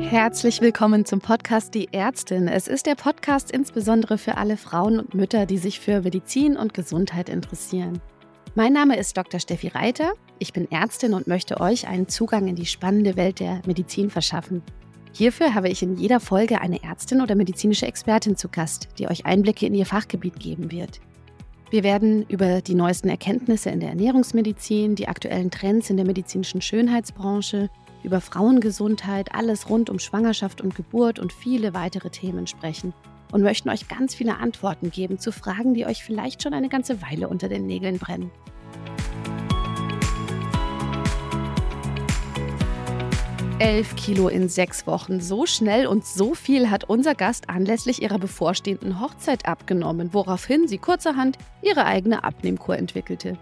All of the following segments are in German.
Herzlich willkommen zum Podcast Die Ärztin. Es ist der Podcast insbesondere für alle Frauen und Mütter, die sich für Medizin und Gesundheit interessieren. Mein Name ist Dr. Steffi Reiter. Ich bin Ärztin und möchte euch einen Zugang in die spannende Welt der Medizin verschaffen. Hierfür habe ich in jeder Folge eine Ärztin oder medizinische Expertin zu Gast, die euch Einblicke in ihr Fachgebiet geben wird. Wir werden über die neuesten Erkenntnisse in der Ernährungsmedizin, die aktuellen Trends in der medizinischen Schönheitsbranche, über Frauengesundheit, alles rund um Schwangerschaft und Geburt und viele weitere Themen sprechen und möchten euch ganz viele Antworten geben zu Fragen, die euch vielleicht schon eine ganze Weile unter den Nägeln brennen. Elf Kilo in sechs Wochen. So schnell und so viel hat unser Gast anlässlich ihrer bevorstehenden Hochzeit abgenommen, woraufhin sie kurzerhand ihre eigene Abnehmkur entwickelte.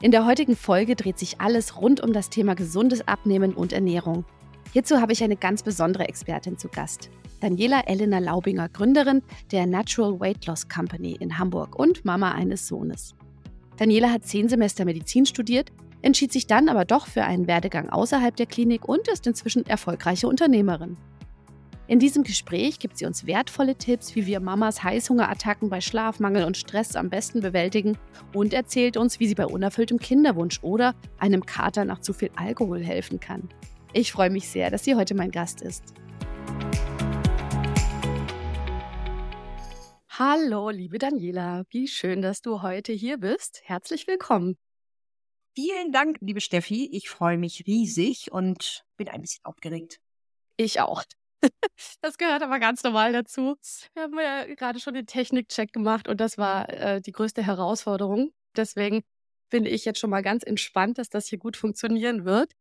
In der heutigen Folge dreht sich alles rund um das Thema gesundes Abnehmen und Ernährung. Hierzu habe ich eine ganz besondere Expertin zu Gast. Daniela Elena Laubinger, Gründerin der Natural Weight Loss Company in Hamburg und Mama eines Sohnes. Daniela hat zehn Semester Medizin studiert entschied sich dann aber doch für einen Werdegang außerhalb der Klinik und ist inzwischen erfolgreiche Unternehmerin. In diesem Gespräch gibt sie uns wertvolle Tipps, wie wir Mamas Heißhungerattacken bei Schlafmangel und Stress am besten bewältigen und erzählt uns, wie sie bei unerfülltem Kinderwunsch oder einem Kater nach zu viel Alkohol helfen kann. Ich freue mich sehr, dass sie heute mein Gast ist. Hallo, liebe Daniela, wie schön, dass du heute hier bist. Herzlich willkommen. Vielen Dank, liebe Steffi. Ich freue mich riesig und bin ein bisschen aufgeregt. Ich auch. Das gehört aber ganz normal dazu. Wir haben ja gerade schon den Technikcheck gemacht und das war äh, die größte Herausforderung. Deswegen bin ich jetzt schon mal ganz entspannt, dass das hier gut funktionieren wird.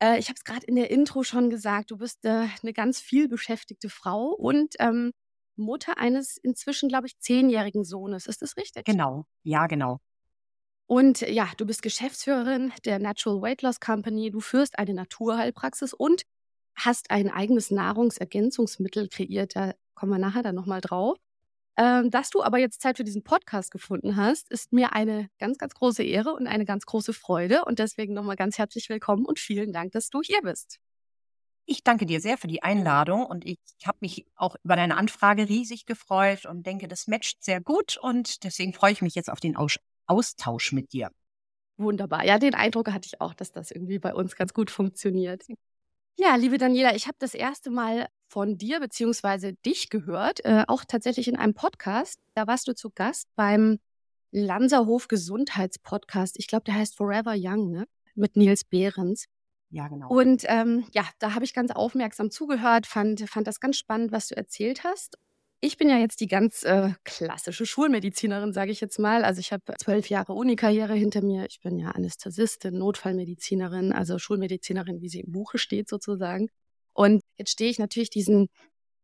Äh, ich habe es gerade in der Intro schon gesagt, du bist äh, eine ganz viel beschäftigte Frau und ähm, Mutter eines inzwischen, glaube ich, zehnjährigen Sohnes. Ist das richtig? Genau, ja, genau. Und ja, du bist Geschäftsführerin der Natural Weight Loss Company, du führst eine Naturheilpraxis und hast ein eigenes Nahrungsergänzungsmittel kreiert. Da kommen wir nachher dann nochmal drauf. Ähm, dass du aber jetzt Zeit für diesen Podcast gefunden hast, ist mir eine ganz, ganz große Ehre und eine ganz große Freude. Und deswegen nochmal ganz herzlich willkommen und vielen Dank, dass du hier bist. Ich danke dir sehr für die Einladung und ich habe mich auch über deine Anfrage riesig gefreut und denke, das matcht sehr gut und deswegen freue ich mich jetzt auf den Austausch mit dir. Wunderbar. Ja, den Eindruck hatte ich auch, dass das irgendwie bei uns ganz gut funktioniert. Ja, liebe Daniela, ich habe das erste Mal von dir bzw. dich gehört, äh, auch tatsächlich in einem Podcast. Da warst du zu Gast beim Lanserhof Gesundheitspodcast. Ich glaube, der heißt Forever Young, ne? Mit Nils Behrens. Ja, genau. Und ähm, ja, da habe ich ganz aufmerksam zugehört, fand, fand das ganz spannend, was du erzählt hast. Ich bin ja jetzt die ganz äh, klassische Schulmedizinerin, sage ich jetzt mal. Also ich habe zwölf Jahre Unikarriere hinter mir. Ich bin ja Anästhesistin, Notfallmedizinerin, also Schulmedizinerin, wie sie im Buche steht sozusagen. Und jetzt stehe ich natürlich diesen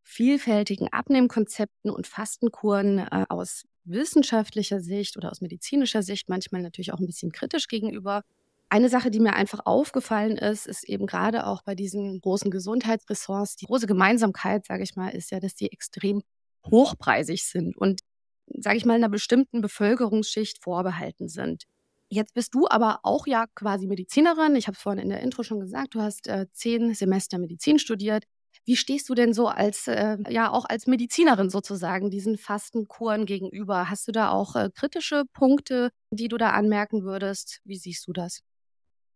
vielfältigen Abnehmkonzepten und Fastenkuren äh, aus wissenschaftlicher Sicht oder aus medizinischer Sicht manchmal natürlich auch ein bisschen kritisch gegenüber. Eine Sache, die mir einfach aufgefallen ist, ist eben gerade auch bei diesen großen Gesundheitsressorts, die große Gemeinsamkeit, sage ich mal, ist ja, dass die extrem hochpreisig sind und, sage ich mal, einer bestimmten Bevölkerungsschicht vorbehalten sind. Jetzt bist du aber auch ja quasi Medizinerin. Ich habe es vorhin in der Intro schon gesagt, du hast äh, zehn Semester Medizin studiert. Wie stehst du denn so als, äh, ja, auch als Medizinerin sozusagen diesen Fastenkuren gegenüber? Hast du da auch äh, kritische Punkte, die du da anmerken würdest? Wie siehst du das?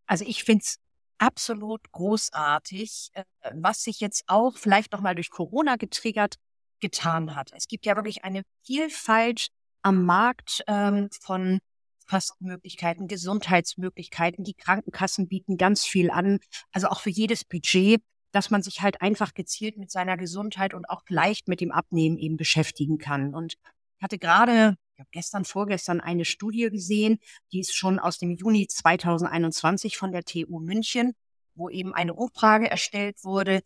Also ich finde es absolut großartig, äh, was sich jetzt auch vielleicht nochmal durch Corona getriggert getan hat. Es gibt ja wirklich eine Vielfalt am Markt ähm, von Fastenmöglichkeiten, Gesundheitsmöglichkeiten. Die Krankenkassen bieten ganz viel an, also auch für jedes Budget, dass man sich halt einfach gezielt mit seiner Gesundheit und auch leicht mit dem Abnehmen eben beschäftigen kann. Und ich hatte gerade ich habe gestern, vorgestern eine Studie gesehen, die ist schon aus dem Juni 2021 von der TU München, wo eben eine Umfrage erstellt wurde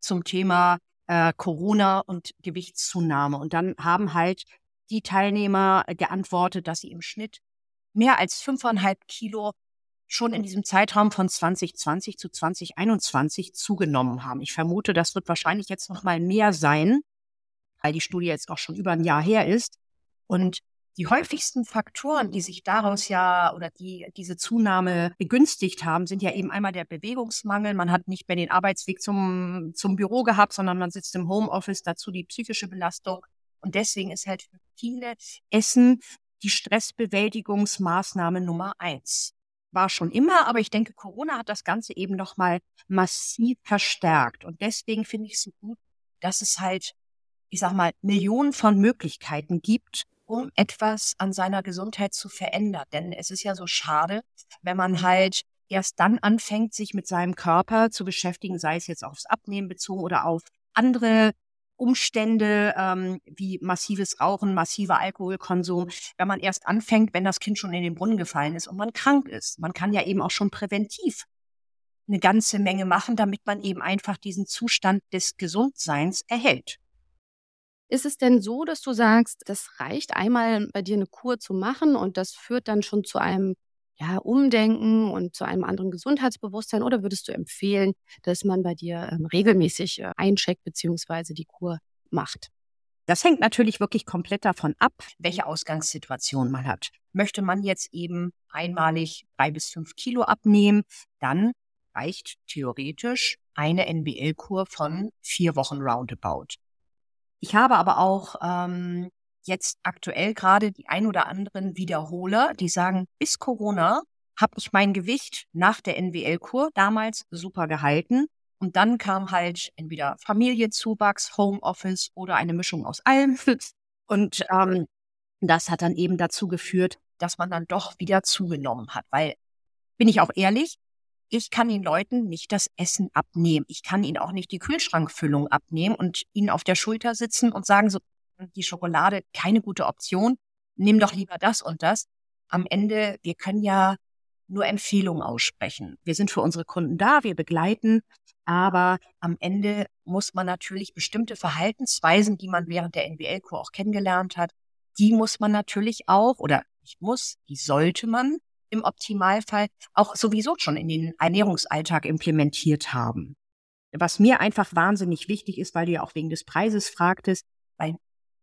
zum Thema äh, Corona und Gewichtszunahme. Und dann haben halt die Teilnehmer geantwortet, dass sie im Schnitt mehr als fünfeinhalb Kilo schon in diesem Zeitraum von 2020 zu 2021 zugenommen haben. Ich vermute, das wird wahrscheinlich jetzt noch mal mehr sein, weil die Studie jetzt auch schon über ein Jahr her ist. Und Die häufigsten Faktoren, die sich daraus ja oder die diese Zunahme begünstigt haben, sind ja eben einmal der Bewegungsmangel. Man hat nicht mehr den Arbeitsweg zum, zum Büro gehabt, sondern man sitzt im Homeoffice, dazu die psychische Belastung. Und deswegen ist halt für viele Essen die Stressbewältigungsmaßnahme Nummer eins. War schon immer, aber ich denke, Corona hat das Ganze eben nochmal massiv verstärkt. Und deswegen finde ich es so gut, dass es halt, ich sag mal, Millionen von Möglichkeiten gibt, um etwas an seiner Gesundheit zu verändern. Denn es ist ja so schade, wenn man halt erst dann anfängt, sich mit seinem Körper zu beschäftigen, sei es jetzt aufs Abnehmen bezogen oder auf andere Umstände ähm, wie massives Rauchen, massiver Alkoholkonsum, wenn man erst anfängt, wenn das Kind schon in den Brunnen gefallen ist und man krank ist. Man kann ja eben auch schon präventiv eine ganze Menge machen, damit man eben einfach diesen Zustand des Gesundseins erhält. Ist es denn so, dass du sagst, das reicht einmal bei dir eine Kur zu machen und das führt dann schon zu einem ja, Umdenken und zu einem anderen Gesundheitsbewusstsein? Oder würdest du empfehlen, dass man bei dir ähm, regelmäßig äh, eincheckt bzw. die Kur macht? Das hängt natürlich wirklich komplett davon ab, welche Ausgangssituation man hat. Möchte man jetzt eben einmalig drei bis fünf Kilo abnehmen, dann reicht theoretisch eine NBL-Kur von vier Wochen roundabout. Ich habe aber auch ähm, jetzt aktuell gerade die ein oder anderen Wiederholer, die sagen, bis Corona habe ich mein Gewicht nach der NWL-Kur damals super gehalten. Und dann kam halt entweder Familienzuwachs, Homeoffice oder eine Mischung aus allem. Und ähm, das hat dann eben dazu geführt, dass man dann doch wieder zugenommen hat. Weil, bin ich auch ehrlich, ich kann den Leuten nicht das Essen abnehmen. Ich kann ihnen auch nicht die Kühlschrankfüllung abnehmen und ihnen auf der Schulter sitzen und sagen, so, die Schokolade keine gute Option. Nimm doch lieber das und das. Am Ende, wir können ja nur Empfehlungen aussprechen. Wir sind für unsere Kunden da, wir begleiten, aber am Ende muss man natürlich bestimmte Verhaltensweisen, die man während der NWL-Kur auch kennengelernt hat, die muss man natürlich auch, oder nicht muss, die sollte man im Optimalfall auch sowieso schon in den Ernährungsalltag implementiert haben. Was mir einfach wahnsinnig wichtig ist, weil du ja auch wegen des Preises fragtest, bei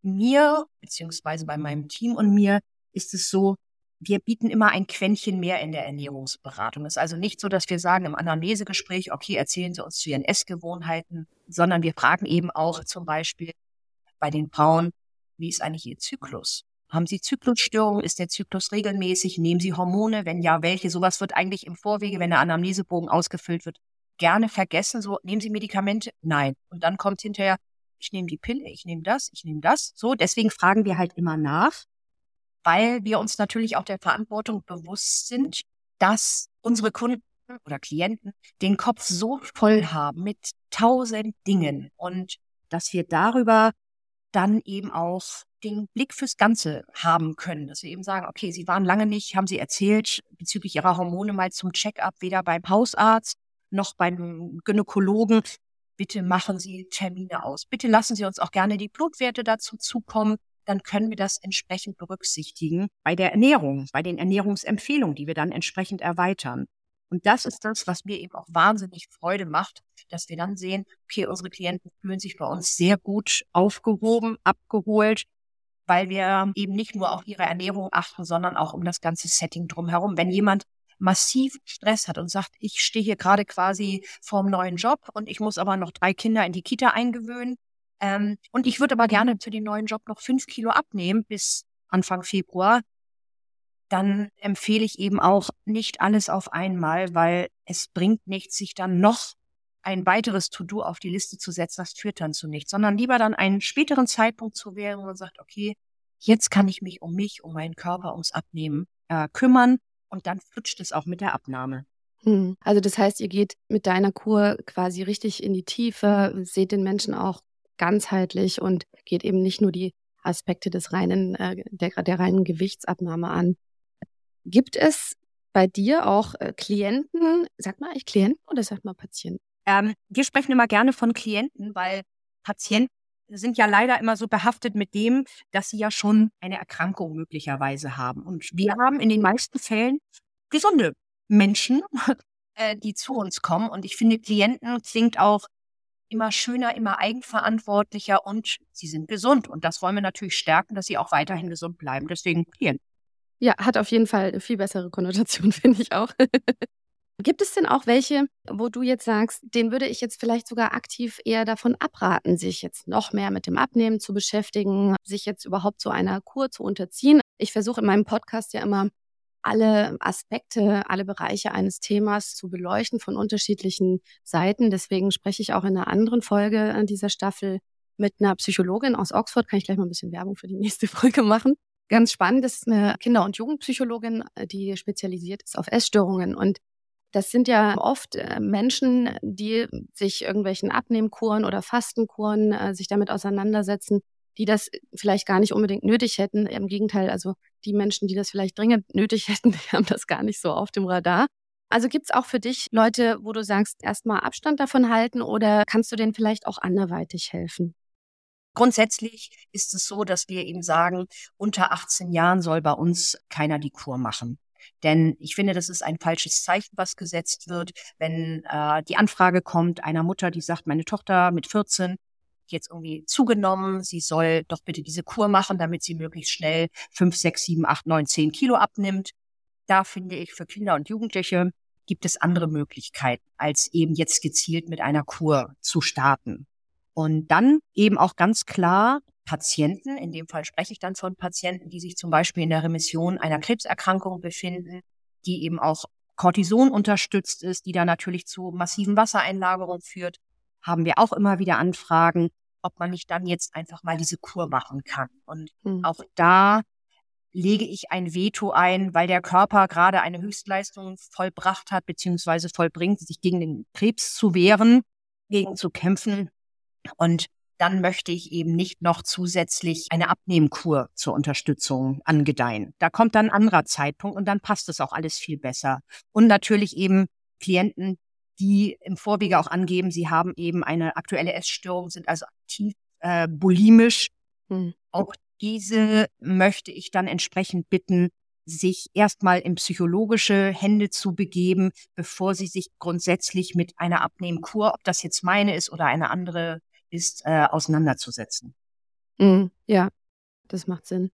mir beziehungsweise bei meinem Team und mir ist es so, wir bieten immer ein Quäntchen mehr in der Ernährungsberatung. Es ist also nicht so, dass wir sagen im Anamnesegespräch, okay, erzählen Sie uns zu Ihren Essgewohnheiten, sondern wir fragen eben auch zum Beispiel bei den Frauen, wie ist eigentlich Ihr Zyklus? Haben Sie Zyklusstörungen? Ist der Zyklus regelmäßig? Nehmen Sie Hormone? Wenn ja, welche? Sowas wird eigentlich im Vorwege, wenn der Anamnesebogen ausgefüllt wird, gerne vergessen. So, nehmen Sie Medikamente? Nein. Und dann kommt hinterher, ich nehme die Pille, ich nehme das, ich nehme das. So, deswegen fragen wir halt immer nach, weil wir uns natürlich auch der Verantwortung bewusst sind, dass unsere Kunden oder Klienten den Kopf so voll haben mit tausend Dingen und dass wir darüber dann eben auch den Blick fürs Ganze haben können, dass wir eben sagen, okay, Sie waren lange nicht, haben Sie erzählt, bezüglich Ihrer Hormone mal zum Check-up, weder beim Hausarzt noch beim Gynäkologen. Bitte machen Sie Termine aus. Bitte lassen Sie uns auch gerne die Blutwerte dazu zukommen. Dann können wir das entsprechend berücksichtigen bei der Ernährung, bei den Ernährungsempfehlungen, die wir dann entsprechend erweitern. Und das ist das, was mir eben auch wahnsinnig Freude macht, dass wir dann sehen, okay, unsere Klienten fühlen sich bei uns sehr gut aufgehoben, abgeholt, weil wir eben nicht nur auf ihre Ernährung achten, sondern auch um das ganze Setting drumherum. Wenn jemand massiv Stress hat und sagt, ich stehe hier gerade quasi vorm neuen Job und ich muss aber noch drei Kinder in die Kita eingewöhnen ähm, und ich würde aber gerne für den neuen Job noch fünf Kilo abnehmen bis Anfang Februar, dann empfehle ich eben auch nicht alles auf einmal, weil es bringt nichts, sich dann noch ein weiteres To-Do auf die Liste zu setzen, das führt dann zu nichts, sondern lieber dann einen späteren Zeitpunkt zu wählen, wo man sagt, okay, jetzt kann ich mich um mich, um meinen Körper, ums Abnehmen äh, kümmern und dann flutscht es auch mit der Abnahme. Hm. Also das heißt, ihr geht mit deiner Kur quasi richtig in die Tiefe, seht den Menschen auch ganzheitlich und geht eben nicht nur die Aspekte des reinen, äh, der, der reinen Gewichtsabnahme an. Gibt es bei dir auch äh, Klienten, sagt man eigentlich Klienten oder sagt man Patienten? Ähm, wir sprechen immer gerne von Klienten, weil Patienten sind ja leider immer so behaftet mit dem, dass sie ja schon eine Erkrankung möglicherweise haben. Und wir haben in den meisten Fällen gesunde Menschen, äh, die zu uns kommen. Und ich finde, Klienten klingt auch immer schöner, immer eigenverantwortlicher und sie sind gesund. Und das wollen wir natürlich stärken, dass sie auch weiterhin gesund bleiben. Deswegen Klient. Ja, hat auf jeden Fall eine viel bessere Konnotation, finde ich auch. Gibt es denn auch welche, wo du jetzt sagst, den würde ich jetzt vielleicht sogar aktiv eher davon abraten, sich jetzt noch mehr mit dem Abnehmen zu beschäftigen, sich jetzt überhaupt so einer Kur zu unterziehen? Ich versuche in meinem Podcast ja immer alle Aspekte, alle Bereiche eines Themas zu beleuchten von unterschiedlichen Seiten. Deswegen spreche ich auch in einer anderen Folge dieser Staffel mit einer Psychologin aus Oxford. Kann ich gleich mal ein bisschen Werbung für die nächste Folge machen. Ganz spannend, das ist eine Kinder- und Jugendpsychologin, die spezialisiert ist auf Essstörungen. Und das sind ja oft äh, Menschen, die sich irgendwelchen Abnehmkuren oder Fastenkuren äh, sich damit auseinandersetzen, die das vielleicht gar nicht unbedingt nötig hätten. Im Gegenteil, also die Menschen, die das vielleicht dringend nötig hätten, die haben das gar nicht so auf dem Radar. Also gibt's auch für dich Leute, wo du sagst, erstmal Abstand davon halten oder kannst du denen vielleicht auch anderweitig helfen? Grundsätzlich ist es so, dass wir eben sagen, unter 18 Jahren soll bei uns keiner die Kur machen. Denn ich finde, das ist ein falsches Zeichen, was gesetzt wird, wenn äh, die Anfrage kommt einer Mutter, die sagt, meine Tochter mit 14 jetzt irgendwie zugenommen, sie soll doch bitte diese Kur machen, damit sie möglichst schnell 5, 6, 7, 8, 9, 10 Kilo abnimmt. Da finde ich, für Kinder und Jugendliche gibt es andere Möglichkeiten, als eben jetzt gezielt mit einer Kur zu starten. Und dann eben auch ganz klar Patienten, in dem Fall spreche ich dann von Patienten, die sich zum Beispiel in der Remission einer Krebserkrankung befinden, die eben auch Cortison unterstützt ist, die da natürlich zu massiven Wassereinlagerungen führt, haben wir auch immer wieder Anfragen, ob man nicht dann jetzt einfach mal diese Kur machen kann. Und hm. auch da lege ich ein Veto ein, weil der Körper gerade eine Höchstleistung vollbracht hat, beziehungsweise vollbringt, sich gegen den Krebs zu wehren, gegen zu kämpfen. Und dann möchte ich eben nicht noch zusätzlich eine Abnehmkur zur Unterstützung angedeihen. Da kommt dann ein anderer Zeitpunkt und dann passt es auch alles viel besser. Und natürlich eben Klienten, die im Vorwege auch angeben, sie haben eben eine aktuelle Essstörung, sind also aktiv äh, bulimisch. Hm. Auch diese möchte ich dann entsprechend bitten, sich erstmal in psychologische Hände zu begeben, bevor sie sich grundsätzlich mit einer Abnehmkur, ob das jetzt meine ist oder eine andere ist, äh, auseinanderzusetzen. Mm, ja, das macht Sinn.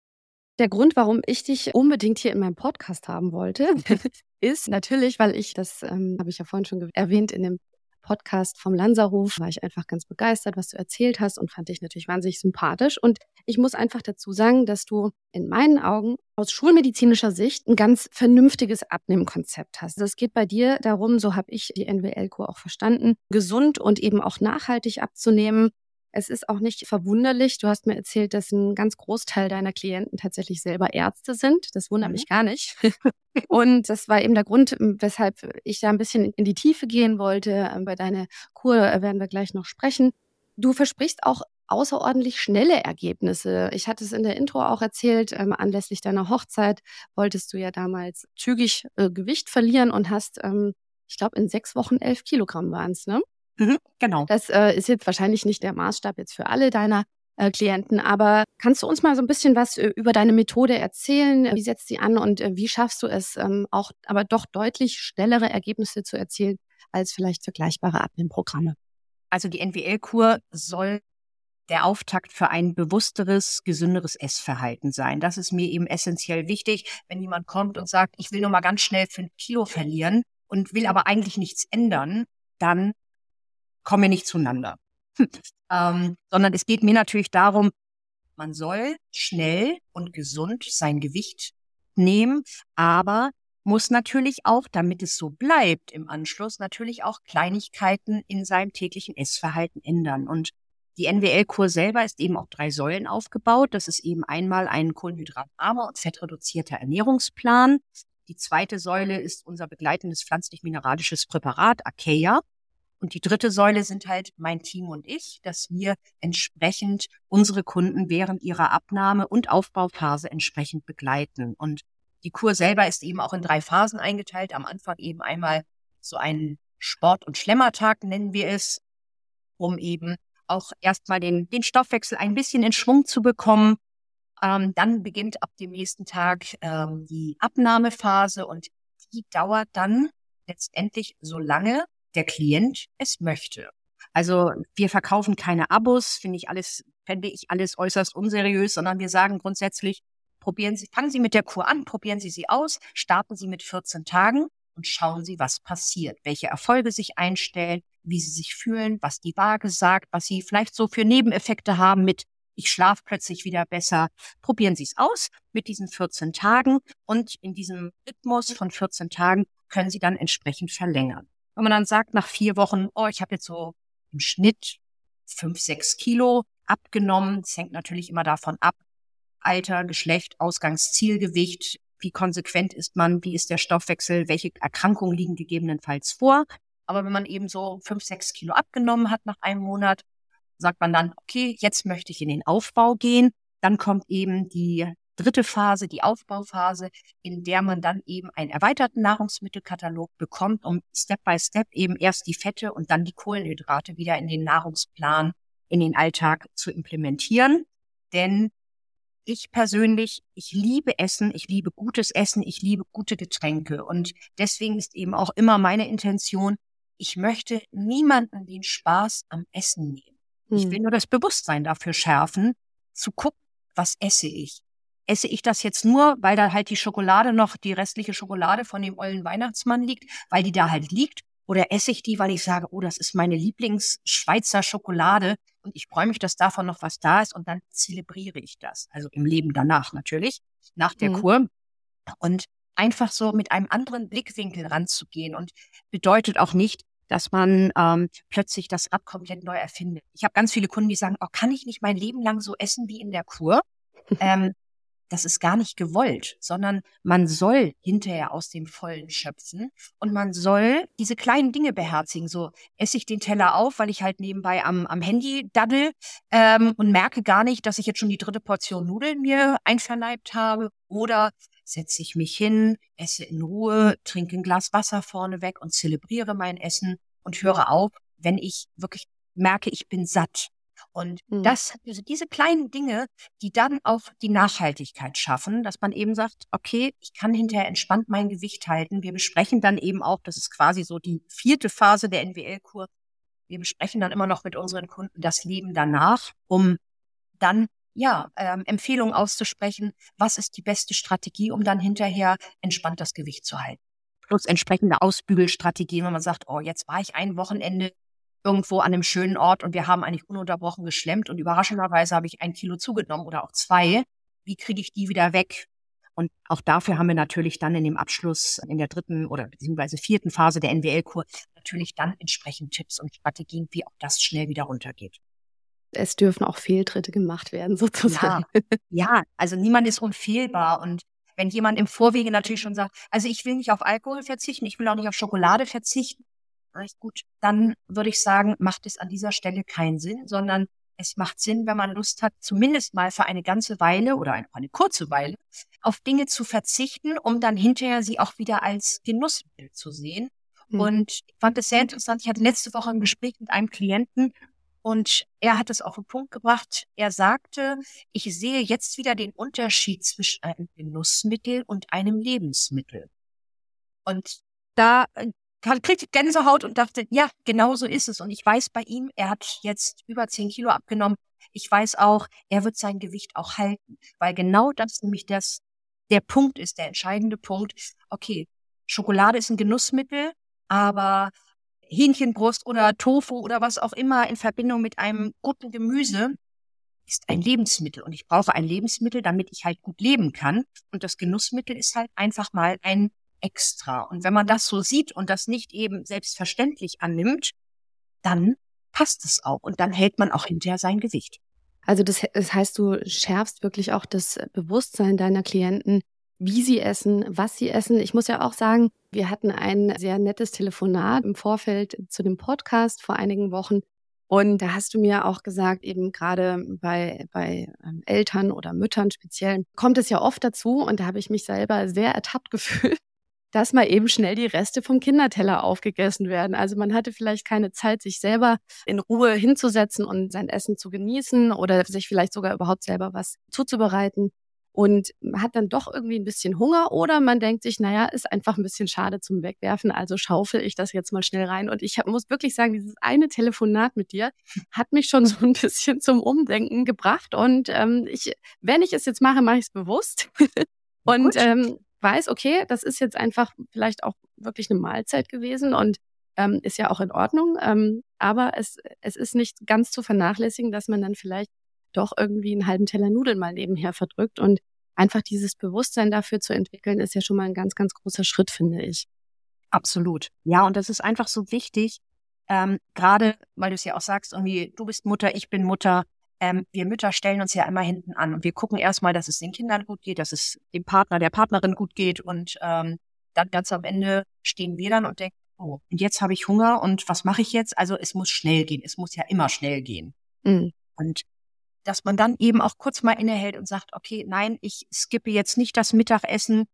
Der Grund, warum ich dich unbedingt hier in meinem Podcast haben wollte, ist natürlich, weil ich, das ähm, habe ich ja vorhin schon erwähnt, in dem Podcast vom Lanzerhof war ich einfach ganz begeistert, was du erzählt hast und fand dich natürlich wahnsinnig sympathisch. Und ich muss einfach dazu sagen, dass du in meinen Augen aus schulmedizinischer Sicht ein ganz vernünftiges Abnehmkonzept hast. Es geht bei dir darum, so habe ich die NWL-Kur auch verstanden, gesund und eben auch nachhaltig abzunehmen es ist auch nicht verwunderlich. Du hast mir erzählt, dass ein ganz Großteil deiner Klienten tatsächlich selber Ärzte sind. Das wundert mhm. mich gar nicht. Und das war eben der Grund, weshalb ich da ein bisschen in die Tiefe gehen wollte. Bei deiner Kur werden wir gleich noch sprechen. Du versprichst auch außerordentlich schnelle Ergebnisse. Ich hatte es in der Intro auch erzählt, ähm, anlässlich deiner Hochzeit wolltest du ja damals zügig äh, Gewicht verlieren und hast, ähm, ich glaube, in sechs Wochen elf Kilogramm waren es, ne? Mhm, genau. Das äh, ist jetzt wahrscheinlich nicht der Maßstab jetzt für alle deiner äh, Klienten, aber kannst du uns mal so ein bisschen was äh, über deine Methode erzählen? Wie setzt sie an und äh, wie schaffst du es, ähm, auch aber doch deutlich schnellere Ergebnisse zu erzielen als vielleicht vergleichbare Abnehmprogramme? Also die NWL-Kur soll der Auftakt für ein bewussteres, gesünderes Essverhalten sein. Das ist mir eben essentiell wichtig. Wenn jemand kommt und sagt, ich will nur mal ganz schnell fünf Kilo verlieren und will aber eigentlich nichts ändern, dann kommen wir nicht zueinander. ähm, sondern es geht mir natürlich darum, man soll schnell und gesund sein Gewicht nehmen, aber muss natürlich auch, damit es so bleibt im Anschluss, natürlich auch Kleinigkeiten in seinem täglichen Essverhalten ändern. Und die NWL-Kur selber ist eben auch drei Säulen aufgebaut. Das ist eben einmal ein kohlenhydratarmer und fettreduzierter Ernährungsplan. Die zweite Säule ist unser begleitendes pflanzlich-mineralisches Präparat, Akeia. Und die dritte Säule sind halt mein Team und ich, dass wir entsprechend unsere Kunden während ihrer Abnahme und Aufbauphase entsprechend begleiten. Und die Kur selber ist eben auch in drei Phasen eingeteilt. Am Anfang eben einmal so einen Sport- und Schlemmertag nennen wir es, um eben auch erstmal den, den Stoffwechsel ein bisschen in Schwung zu bekommen. Ähm, dann beginnt ab dem nächsten Tag ähm, die Abnahmephase und die dauert dann letztendlich so lange, der Klient es möchte. Also wir verkaufen keine Abos, finde ich alles, fände ich alles äußerst unseriös, sondern wir sagen grundsätzlich, probieren Sie, fangen Sie mit der Kur an, probieren Sie sie aus, starten Sie mit 14 Tagen und schauen Sie, was passiert, welche Erfolge sich einstellen, wie Sie sich fühlen, was die Waage sagt, was Sie vielleicht so für Nebeneffekte haben mit ich schlafe plötzlich wieder besser. Probieren Sie es aus mit diesen 14 Tagen und in diesem Rhythmus von 14 Tagen können Sie dann entsprechend verlängern. Wenn man dann sagt nach vier Wochen, oh, ich habe jetzt so im Schnitt fünf, sechs Kilo abgenommen, es hängt natürlich immer davon ab, Alter, Geschlecht, Ausgangszielgewicht, wie konsequent ist man, wie ist der Stoffwechsel, welche Erkrankungen liegen gegebenenfalls vor. Aber wenn man eben so fünf, sechs Kilo abgenommen hat nach einem Monat, sagt man dann, okay, jetzt möchte ich in den Aufbau gehen. Dann kommt eben die dritte Phase, die Aufbauphase, in der man dann eben einen erweiterten Nahrungsmittelkatalog bekommt, um Step by Step eben erst die Fette und dann die Kohlenhydrate wieder in den Nahrungsplan, in den Alltag zu implementieren. Denn ich persönlich, ich liebe Essen, ich liebe gutes Essen, ich liebe gute Getränke. Und deswegen ist eben auch immer meine Intention, ich möchte niemanden den Spaß am Essen nehmen. Ich will hm. nur das Bewusstsein dafür schärfen, zu gucken, was esse ich. Esse ich das jetzt nur, weil da halt die Schokolade noch, die restliche Schokolade von dem ollen Weihnachtsmann liegt, weil die da halt liegt? Oder esse ich die, weil ich sage, oh, das ist meine Lieblings-Schweizer Schokolade und ich freue mich, dass davon noch was da ist und dann zelebriere ich das. Also im Leben danach natürlich, nach der mhm. Kur. Und einfach so mit einem anderen Blickwinkel ranzugehen und bedeutet auch nicht, dass man ähm, plötzlich das Rad komplett neu erfindet. Ich habe ganz viele Kunden, die sagen, oh, kann ich nicht mein Leben lang so essen wie in der Kur? ähm, das ist gar nicht gewollt, sondern man soll hinterher aus dem Vollen schöpfen und man soll diese kleinen Dinge beherzigen. So esse ich den Teller auf, weil ich halt nebenbei am, am Handy daddel ähm, und merke gar nicht, dass ich jetzt schon die dritte Portion Nudeln mir einverleibt habe oder setze ich mich hin, esse in Ruhe, trinke ein Glas Wasser vorneweg und zelebriere mein Essen und höre auf, wenn ich wirklich merke, ich bin satt. Und mhm. das, also diese kleinen Dinge, die dann auch die Nachhaltigkeit schaffen, dass man eben sagt, okay, ich kann hinterher entspannt mein Gewicht halten. Wir besprechen dann eben auch, das ist quasi so die vierte Phase der NWL-Kur. Wir besprechen dann immer noch mit unseren Kunden das Leben danach, um dann ja, ähm, Empfehlungen auszusprechen, was ist die beste Strategie, um dann hinterher entspannt das Gewicht zu halten. Plus entsprechende Ausbügelstrategien, wenn man sagt, oh, jetzt war ich ein Wochenende irgendwo an einem schönen Ort und wir haben eigentlich ununterbrochen geschlemmt und überraschenderweise habe ich ein Kilo zugenommen oder auch zwei. Wie kriege ich die wieder weg? Und auch dafür haben wir natürlich dann in dem Abschluss in der dritten oder beziehungsweise vierten Phase der NWL-Kur natürlich dann entsprechend Tipps und Strategien, wie auch das schnell wieder runtergeht es dürfen auch Fehltritte gemacht werden, sozusagen. Ja, ja, also niemand ist unfehlbar. Und wenn jemand im Vorwege natürlich schon sagt, also ich will nicht auf Alkohol verzichten, ich will auch nicht auf Schokolade verzichten, recht gut, dann würde ich sagen, macht es an dieser Stelle keinen Sinn, sondern es macht Sinn, wenn man Lust hat, zumindest mal für eine ganze Weile oder eine, eine kurze Weile auf Dinge zu verzichten, um dann hinterher sie auch wieder als Genussmittel zu sehen. Mhm. Und ich fand es sehr interessant. Ich hatte letzte Woche ein Gespräch mit einem Klienten und er hat es auf den Punkt gebracht. Er sagte, ich sehe jetzt wieder den Unterschied zwischen einem Genussmittel und einem Lebensmittel. Und da äh, kriegte Gänsehaut und dachte, ja, genau so ist es. Und ich weiß bei ihm, er hat jetzt über zehn Kilo abgenommen. Ich weiß auch, er wird sein Gewicht auch halten, weil genau das nämlich das, der Punkt ist, der entscheidende Punkt. Okay, Schokolade ist ein Genussmittel, aber Hähnchenbrust oder Tofu oder was auch immer in Verbindung mit einem guten Gemüse ist ein Lebensmittel und ich brauche ein Lebensmittel, damit ich halt gut leben kann. Und das Genussmittel ist halt einfach mal ein Extra. Und wenn man das so sieht und das nicht eben selbstverständlich annimmt, dann passt es auch und dann hält man auch hinterher sein Gewicht. Also das, das heißt, du schärfst wirklich auch das Bewusstsein deiner Klienten, wie sie essen, was sie essen. Ich muss ja auch sagen, wir hatten ein sehr nettes Telefonat im Vorfeld zu dem Podcast vor einigen Wochen. Und da hast du mir auch gesagt, eben gerade bei, bei ähm, Eltern oder Müttern speziell, kommt es ja oft dazu, und da habe ich mich selber sehr ertappt gefühlt, dass mal eben schnell die Reste vom Kinderteller aufgegessen werden. Also man hatte vielleicht keine Zeit, sich selber in Ruhe hinzusetzen und sein Essen zu genießen oder sich vielleicht sogar überhaupt selber was zuzubereiten. und hat dann doch irgendwie ein bisschen Hunger oder man denkt sich, naja, ist einfach ein bisschen schade zum Wegwerfen, also schaufel ich das jetzt mal schnell rein. Und ich hab, muss wirklich sagen, dieses eine Telefonat mit dir hat mich schon so ein bisschen zum Umdenken gebracht. Und ähm, ich, wenn ich es jetzt mache, mache ich es bewusst. und ähm, weiß, okay, das ist jetzt einfach vielleicht auch wirklich eine Mahlzeit gewesen und ähm, ist ja auch in Ordnung. Ähm, aber es, es ist nicht ganz zu vernachlässigen, dass man dann vielleicht doch irgendwie einen halben Teller Nudeln mal nebenher verdrückt. Und einfach dieses Bewusstsein dafür zu entwickeln, ist ja schon mal ein ganz, ganz großer Schritt, finde ich. Absolut. Ja, und das ist einfach so wichtig, ähm, gerade weil du es ja auch sagst, irgendwie, du bist Mutter, ich bin Mutter. Ähm, wir Mütter stellen uns ja immer hinten an und wir gucken erstmal, dass es den Kindern gut geht, dass es dem Partner, der Partnerin gut geht und ähm, dann ganz am Ende stehen wir dann und denken, oh, und jetzt habe ich Hunger und was mache ich jetzt? Also es muss schnell gehen, es muss ja immer schnell gehen. Mhm. Und dass man dann eben auch kurz mal innehält und sagt, okay, nein, ich skippe jetzt nicht das Mittagessen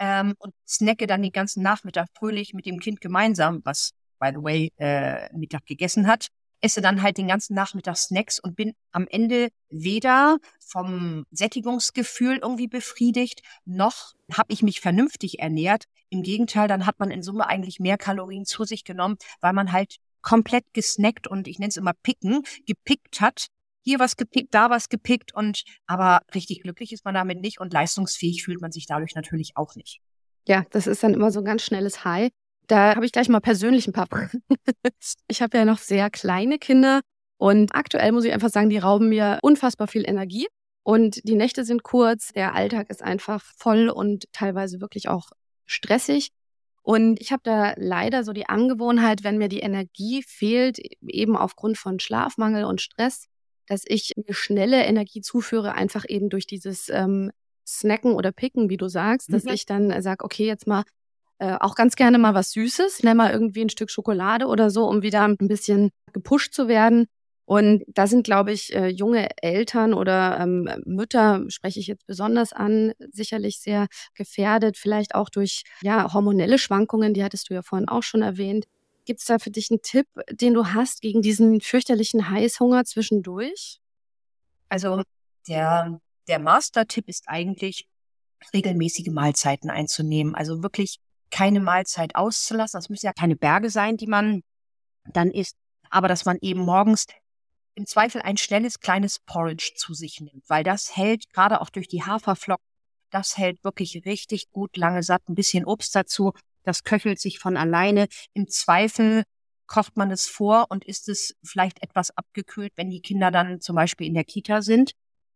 ähm, und snacke dann den ganzen Nachmittag fröhlich mit dem Kind gemeinsam, was, by the way, äh, Mittag gegessen hat, esse dann halt den ganzen Nachmittag Snacks und bin am Ende weder vom Sättigungsgefühl irgendwie befriedigt, noch habe ich mich vernünftig ernährt. Im Gegenteil, dann hat man in Summe eigentlich mehr Kalorien zu sich genommen, weil man halt komplett gesnackt und ich nenne es immer picken, gepickt hat hier was gepickt, da was gepickt und aber richtig glücklich ist man damit nicht und leistungsfähig fühlt man sich dadurch natürlich auch nicht. Ja, das ist dann immer so ein ganz schnelles High. Da habe ich gleich mal persönlich ein paar Fragen. ich habe ja noch sehr kleine Kinder und aktuell muss ich einfach sagen, die rauben mir unfassbar viel Energie und die Nächte sind kurz, der Alltag ist einfach voll und teilweise wirklich auch stressig. Und ich habe da leider so die Angewohnheit, wenn mir die Energie fehlt, eben aufgrund von Schlafmangel und Stress, dass ich mir schnelle Energie zuführe, einfach eben durch dieses ähm, Snacken oder Picken, wie du sagst, dass mhm. ich dann äh, sage, okay, jetzt mal äh, auch ganz gerne mal was Süßes, nenne mal irgendwie ein Stück Schokolade oder so, um wieder ein bisschen gepusht zu werden. Und da sind, glaube ich, äh, junge Eltern oder ähm, Mütter, spreche ich jetzt besonders an, sicherlich sehr gefährdet, vielleicht auch durch ja, hormonelle Schwankungen, die hattest du ja vorhin auch schon erwähnt. Gibt es da für dich einen Tipp, den du hast gegen diesen fürchterlichen Heißhunger zwischendurch? Also der, der Master-Tipp ist eigentlich, regelmäßige Mahlzeiten einzunehmen. Also wirklich keine Mahlzeit auszulassen. Das müssen ja keine Berge sein, die man dann isst, aber dass man eben morgens im Zweifel ein schnelles kleines Porridge zu sich nimmt, weil das hält gerade auch durch die Haferflocken, das hält wirklich richtig gut lange satt. Ein bisschen Obst dazu das köchelt sich von alleine. Im Zweifel kocht man es vor und ist es vielleicht etwas abgekühlt, wenn die Kinder dann zum Beispiel in der Kita sind,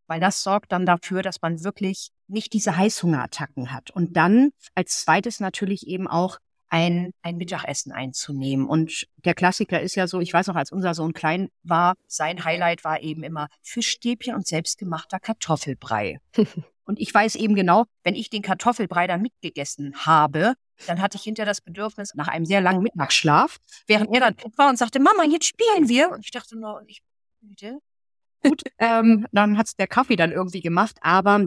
weil das sorgt dann dafür, dass man wirklich nicht diese Heißhungerattacken hat. Und dann als zweites natürlich eben auch ein, ein Mittagessen einzunehmen. Und der Klassiker ist ja so, ich weiß noch, als unser Sohn klein war, sein Highlight war eben immer Fischstäbchen und selbstgemachter Kartoffelbrei. und ich weiß eben genau, wenn ich den Kartoffelbrei dann mitgegessen habe, dann hatte ich hinter das Bedürfnis nach einem sehr langen Mittagsschlaf, während er dann war und sagte, Mama, jetzt spielen wir. Und ich dachte nur, ich bitte. Gut, ähm, dann hat's der Kaffee dann irgendwie gemacht, aber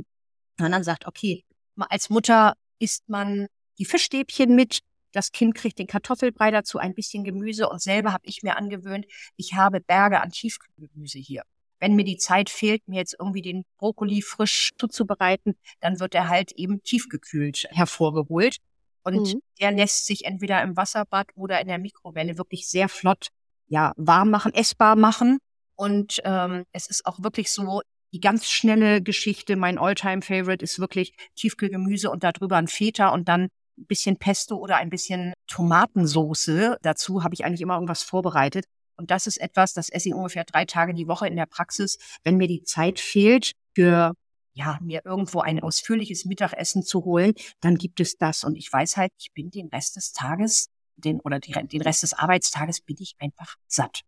man dann sagt, okay, als Mutter isst man die Fischstäbchen mit, das Kind kriegt den Kartoffelbrei dazu, ein bisschen Gemüse und selber habe ich mir angewöhnt, ich habe Berge an Tiefkühlgemüse hier. Wenn mir die Zeit fehlt, mir jetzt irgendwie den Brokkoli frisch zuzubereiten, dann wird er halt eben tiefgekühlt hervorgeholt. Und mhm. der lässt sich entweder im Wasserbad oder in der Mikrowelle wirklich sehr flott ja, warm machen, essbar machen. Und ähm, es ist auch wirklich so, die ganz schnelle Geschichte, mein Alltime favorite ist wirklich Tiefkühlgemüse und darüber ein Feta und dann ein bisschen Pesto oder ein bisschen Tomatensoße. Dazu habe ich eigentlich immer irgendwas vorbereitet. Und das ist etwas, das esse ich ungefähr drei Tage die Woche in der Praxis, wenn mir die Zeit fehlt für ja, mir irgendwo ein ausführliches Mittagessen zu holen, dann gibt es das. Und ich weiß halt, ich bin den Rest des Tages, den, oder die, den Rest des Arbeitstages bin ich einfach satt.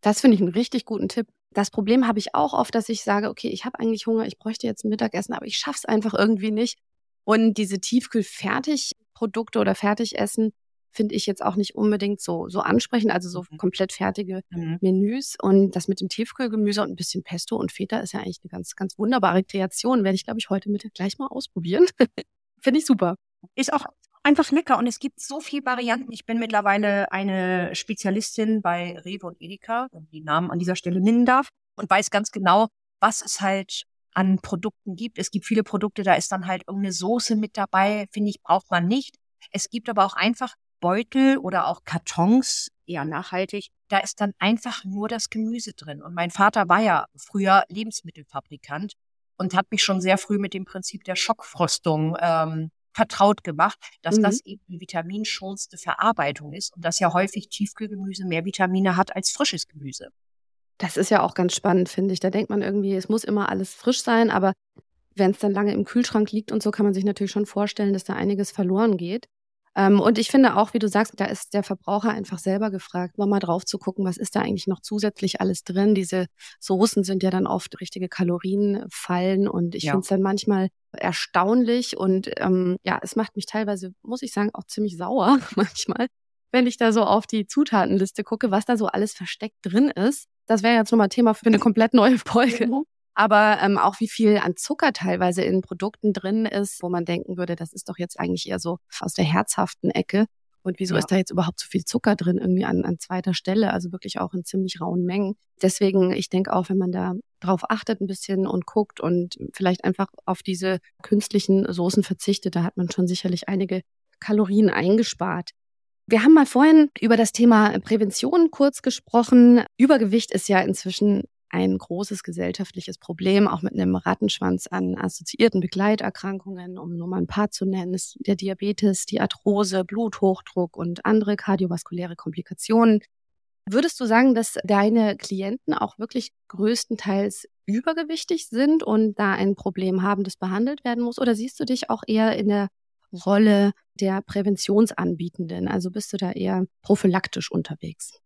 Das finde ich einen richtig guten Tipp. Das Problem habe ich auch oft, dass ich sage, okay, ich habe eigentlich Hunger, ich bräuchte jetzt ein Mittagessen, aber ich schaffe es einfach irgendwie nicht. Und diese Tiefkühl-Fertigprodukte oder Fertigessen, finde ich jetzt auch nicht unbedingt so, so ansprechend, also so mhm. komplett fertige mhm. Menüs. Und das mit dem Tiefkühlgemüse und ein bisschen Pesto und Feta ist ja eigentlich eine ganz, ganz wunderbare Kreation. Werde ich, glaube ich, heute Mittag gleich mal ausprobieren. finde ich super. Ist auch einfach lecker und es gibt so viele Varianten. Ich bin mittlerweile eine Spezialistin bei Rewe und Edeka, wenn die Namen an dieser Stelle nennen darf, und weiß ganz genau, was ist halt an Produkten gibt. Es gibt viele Produkte, da ist dann halt irgendeine Soße mit dabei, finde ich, braucht man nicht. Es gibt aber auch einfach Beutel oder auch Kartons, eher nachhaltig, da ist dann einfach nur das Gemüse drin. Und mein Vater war ja früher Lebensmittelfabrikant und hat mich schon sehr früh mit dem Prinzip der Schockfrostung ähm, vertraut gemacht, dass mhm. das eben eine vitaminschonste Verarbeitung ist und dass ja häufig Tiefkühlgemüse mehr Vitamine hat als frisches Gemüse. Das ist ja auch ganz spannend, finde ich. Da denkt man irgendwie, es muss immer alles frisch sein, aber wenn es dann lange im Kühlschrank liegt und so, kann man sich natürlich schon vorstellen, dass da einiges verloren geht. Ähm, und ich finde auch, wie du sagst, da ist der Verbraucher einfach selber gefragt, mal drauf zu gucken, was ist da eigentlich noch zusätzlich alles drin. Diese Soßen sind ja dann oft richtige Kalorienfallen und ich ja. finde es dann manchmal erstaunlich und ähm, ja, es macht mich teilweise, muss ich sagen, auch ziemlich sauer manchmal, wenn ich da so auf die Zutatenliste gucke, was da so alles versteckt drin ist. Das wäre jetzt nochmal Thema für eine komplett neue Folge. Mhm aber ähm, auch wie viel an Zucker teilweise in Produkten drin ist, wo man denken würde, das ist doch jetzt eigentlich eher so aus der herzhaften Ecke. Und wieso ja. ist da jetzt überhaupt so viel Zucker drin, irgendwie an, an zweiter Stelle, also wirklich auch in ziemlich rauen Mengen. Deswegen, ich denke auch, wenn man da drauf achtet ein bisschen und guckt und vielleicht einfach auf diese künstlichen Soßen verzichtet, da hat man schon sicherlich einige Kalorien eingespart. Wir haben mal vorhin über das Thema Prävention kurz gesprochen. Übergewicht ist ja inzwischen ein großes gesellschaftliches Problem, auch mit einem Rattenschwanz an assoziierten Begleiterkrankungen, um nur mal ein paar zu nennen, ist der Diabetes, die Arthrose, Bluthochdruck und andere kardiovaskuläre Komplikationen. Würdest du sagen, dass deine Klienten auch wirklich größtenteils übergewichtig sind und da ein Problem haben, das behandelt werden muss? Oder siehst du dich auch eher in der Rolle der Präventionsanbietenden? Also bist du da eher prophylaktisch unterwegs?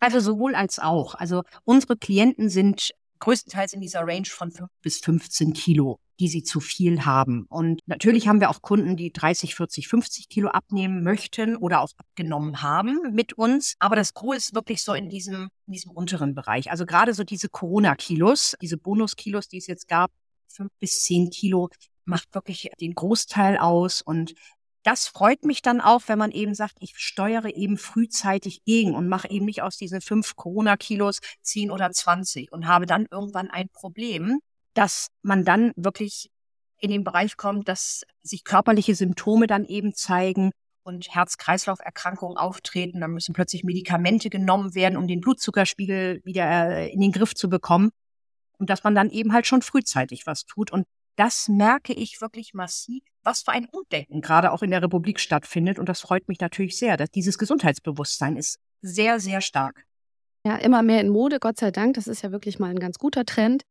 Also sowohl als auch. Also unsere Klienten sind größtenteils in dieser Range von 5 bis 15 Kilo, die sie zu viel haben. Und natürlich haben wir auch Kunden, die 30, 40, 50 Kilo abnehmen möchten oder auch abgenommen haben mit uns. Aber das Gros ist wirklich so in diesem, in diesem unteren Bereich. Also gerade so diese Corona-Kilos, diese Bonus-Kilos, die es jetzt gab, 5 bis 10 Kilo, macht wirklich den Großteil aus. Und das freut mich dann auch, wenn man eben sagt, ich steuere eben frühzeitig gegen und mache eben nicht aus diesen fünf Corona-Kilos zehn oder zwanzig und habe dann irgendwann ein Problem, dass man dann wirklich in den Bereich kommt, dass sich körperliche Symptome dann eben zeigen und Herz-Kreislauf-Erkrankungen auftreten. Dann müssen plötzlich Medikamente genommen werden, um den Blutzuckerspiegel wieder äh, in den Griff zu bekommen. Und dass man dann eben halt schon frühzeitig was tut. Und das merke ich wirklich massiv, was für ein Umdenken gerade auch in der Republik stattfindet. Und das freut mich natürlich sehr, dass dieses Gesundheitsbewusstsein ist sehr, sehr stark. Ja, immer mehr in Mode, Gott sei Dank. Das ist ja wirklich mal ein ganz guter Trend.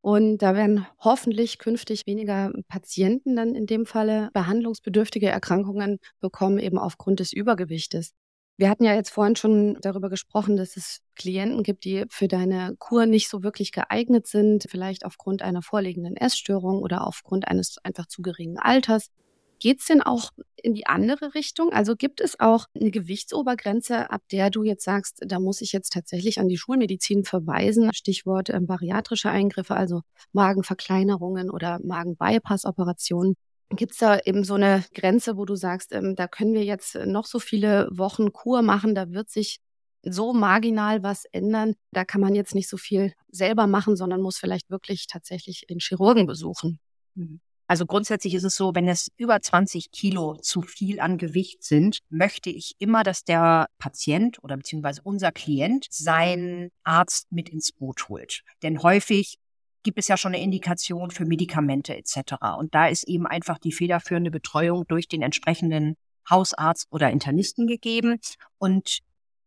Und da werden hoffentlich künftig weniger Patienten dann in dem Falle behandlungsbedürftige Erkrankungen bekommen, eben aufgrund des Übergewichtes. Wir hatten ja jetzt vorhin schon darüber gesprochen, dass es Klienten gibt, die für deine Kur nicht so wirklich geeignet sind, vielleicht aufgrund einer vorliegenden Essstörung oder aufgrund eines einfach zu geringen Alters. Geht es denn auch in die andere Richtung? Also gibt es auch eine Gewichtsobergrenze, ab der du jetzt sagst, da muss ich jetzt tatsächlich an die Schulmedizin verweisen? Stichwort äh, bariatrische Eingriffe, also Magenverkleinerungen oder Magenbypass-Operationen. Gibt es da eben so eine Grenze, wo du sagst, ähm, da können wir jetzt noch so viele Wochen Kur machen, da wird sich so marginal was ändern, da kann man jetzt nicht so viel selber machen, sondern muss vielleicht wirklich tatsächlich den Chirurgen besuchen. Mhm. Also grundsätzlich ist es so, wenn es über 20 Kilo zu viel an Gewicht sind, möchte ich immer, dass der Patient oder beziehungsweise unser Klient seinen Arzt mit ins Boot holt. Denn häufig gibt es ja schon eine Indikation für Medikamente etc. Und da ist eben einfach die federführende Betreuung durch den entsprechenden Hausarzt oder Internisten gegeben. Und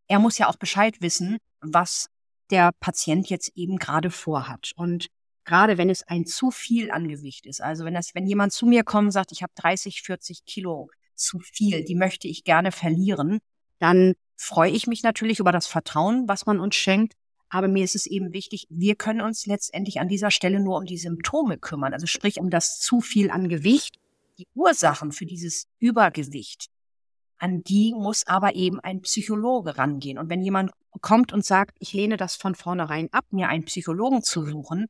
er muss ja auch Bescheid wissen, was der Patient jetzt eben gerade vorhat. Und gerade wenn es ein zu viel an Gewicht ist, also wenn das, wenn jemand zu mir kommt und sagt, ich habe 30, 40 Kilo zu viel, die möchte ich gerne verlieren, dann freue ich mich natürlich über das Vertrauen, was man uns schenkt. Aber mir ist es eben wichtig, wir können uns letztendlich an dieser Stelle nur um die Symptome kümmern, also sprich um das zu viel an Gewicht. Die Ursachen für dieses Übergewicht, an die muss aber eben ein Psychologe rangehen. Und wenn jemand kommt und sagt, ich lehne das von vornherein ab, mir einen Psychologen zu suchen,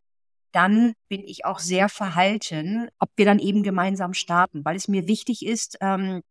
dann bin ich auch sehr verhalten, ob wir dann eben gemeinsam starten, weil es mir wichtig ist, ähm,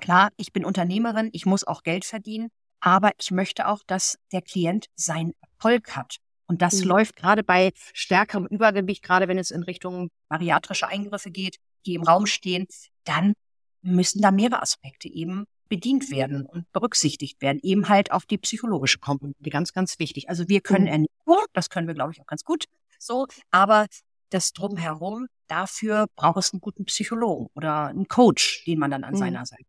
klar, ich bin Unternehmerin, ich muss auch Geld verdienen, aber ich möchte auch, dass der Klient seinen Erfolg hat. Und das mhm. läuft gerade bei stärkerem Übergewicht, gerade wenn es in Richtung bariatrische Eingriffe geht, die im Raum stehen, dann müssen da mehrere Aspekte eben bedient werden und berücksichtigt werden. Eben halt auf die psychologische Komponente, ganz, ganz wichtig. Also wir können mhm. Ernährung, das können wir, glaube ich, auch ganz gut so, aber das drumherum, dafür braucht es einen guten Psychologen oder einen Coach, den man dann an mhm. seiner Seite.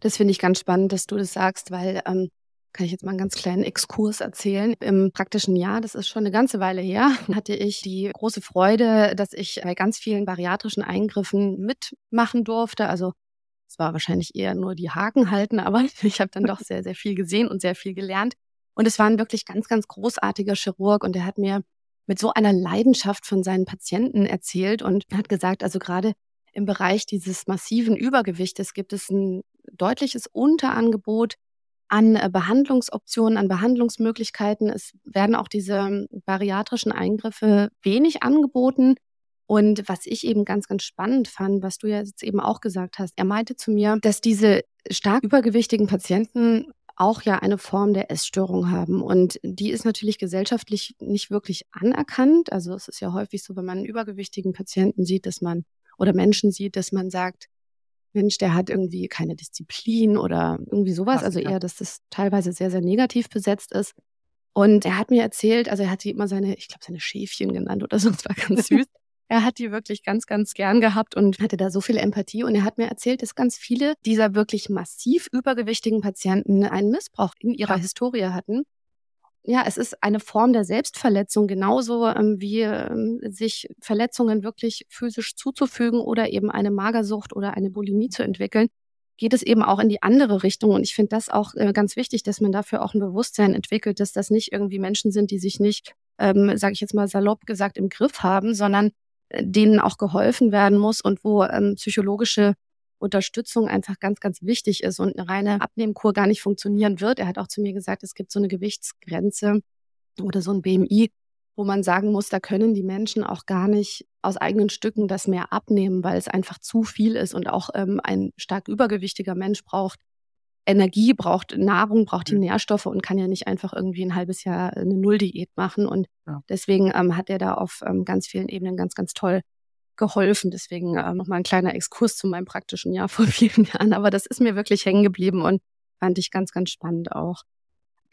Das finde ich ganz spannend, dass du das sagst, weil ähm, kann ich jetzt mal einen ganz kleinen Exkurs erzählen. Im praktischen Jahr, das ist schon eine ganze Weile her, hatte ich die große Freude, dass ich bei ganz vielen bariatrischen Eingriffen mitmachen durfte. Also es war wahrscheinlich eher nur die Haken halten, aber ich habe dann doch sehr, sehr viel gesehen und sehr viel gelernt. Und es war ein wirklich ganz, ganz großartiger Chirurg und der hat mir mit so einer Leidenschaft von seinen Patienten erzählt und hat gesagt, also gerade im Bereich dieses massiven Übergewichtes gibt es ein deutliches Unterangebot an äh, Behandlungsoptionen, an Behandlungsmöglichkeiten. Es werden auch diese ähm, bariatrischen Eingriffe wenig angeboten. Und was ich eben ganz, ganz spannend fand, was du ja jetzt eben auch gesagt hast, er meinte zu mir, dass diese stark übergewichtigen Patienten auch ja eine Form der Essstörung haben. Und die ist natürlich gesellschaftlich nicht wirklich anerkannt. Also es ist ja häufig so, wenn man einen übergewichtigen Patienten sieht, dass man oder Menschen sieht, dass man sagt, Mensch, der hat irgendwie keine Disziplin oder irgendwie sowas. Also eher, dass das teilweise sehr, sehr negativ besetzt ist. Und er hat mir erzählt, also er hat die immer seine, ich glaube, seine Schäfchen genannt oder so, das war ganz süß. Er hat die wirklich ganz, ganz gern gehabt und hatte da so viel Empathie. Und er hat mir erzählt, dass ganz viele dieser wirklich massiv übergewichtigen Patienten einen Missbrauch in ihrer ja. Historie hatten. Ja, es ist eine Form der Selbstverletzung, genauso ähm, wie ähm, sich Verletzungen wirklich physisch zuzufügen oder eben eine Magersucht oder eine Bulimie zu entwickeln, geht es eben auch in die andere Richtung. Und ich finde das auch äh, ganz wichtig, dass man dafür auch ein Bewusstsein entwickelt, dass das nicht irgendwie Menschen sind, die sich nicht, ähm, sage ich jetzt mal salopp gesagt, im Griff haben, sondern denen auch geholfen werden muss und wo ähm, psychologische Unterstützung einfach ganz, ganz wichtig ist und eine reine Abnehmkur gar nicht funktionieren wird. Er hat auch zu mir gesagt, es gibt so eine Gewichtsgrenze oder so ein BMI, wo man sagen muss, da können die Menschen auch gar nicht aus eigenen Stücken das mehr abnehmen, weil es einfach zu viel ist und auch ähm, ein stark übergewichtiger Mensch braucht Energie, braucht Nahrung, braucht die mhm. Nährstoffe und kann ja nicht einfach irgendwie ein halbes Jahr eine Nulldiät machen. Und ja. deswegen ähm, hat er da auf ähm, ganz vielen Ebenen ganz, ganz toll geholfen. Deswegen äh, nochmal ein kleiner Exkurs zu meinem praktischen Jahr vor vielen Jahren. Aber das ist mir wirklich hängen geblieben und fand ich ganz, ganz spannend auch.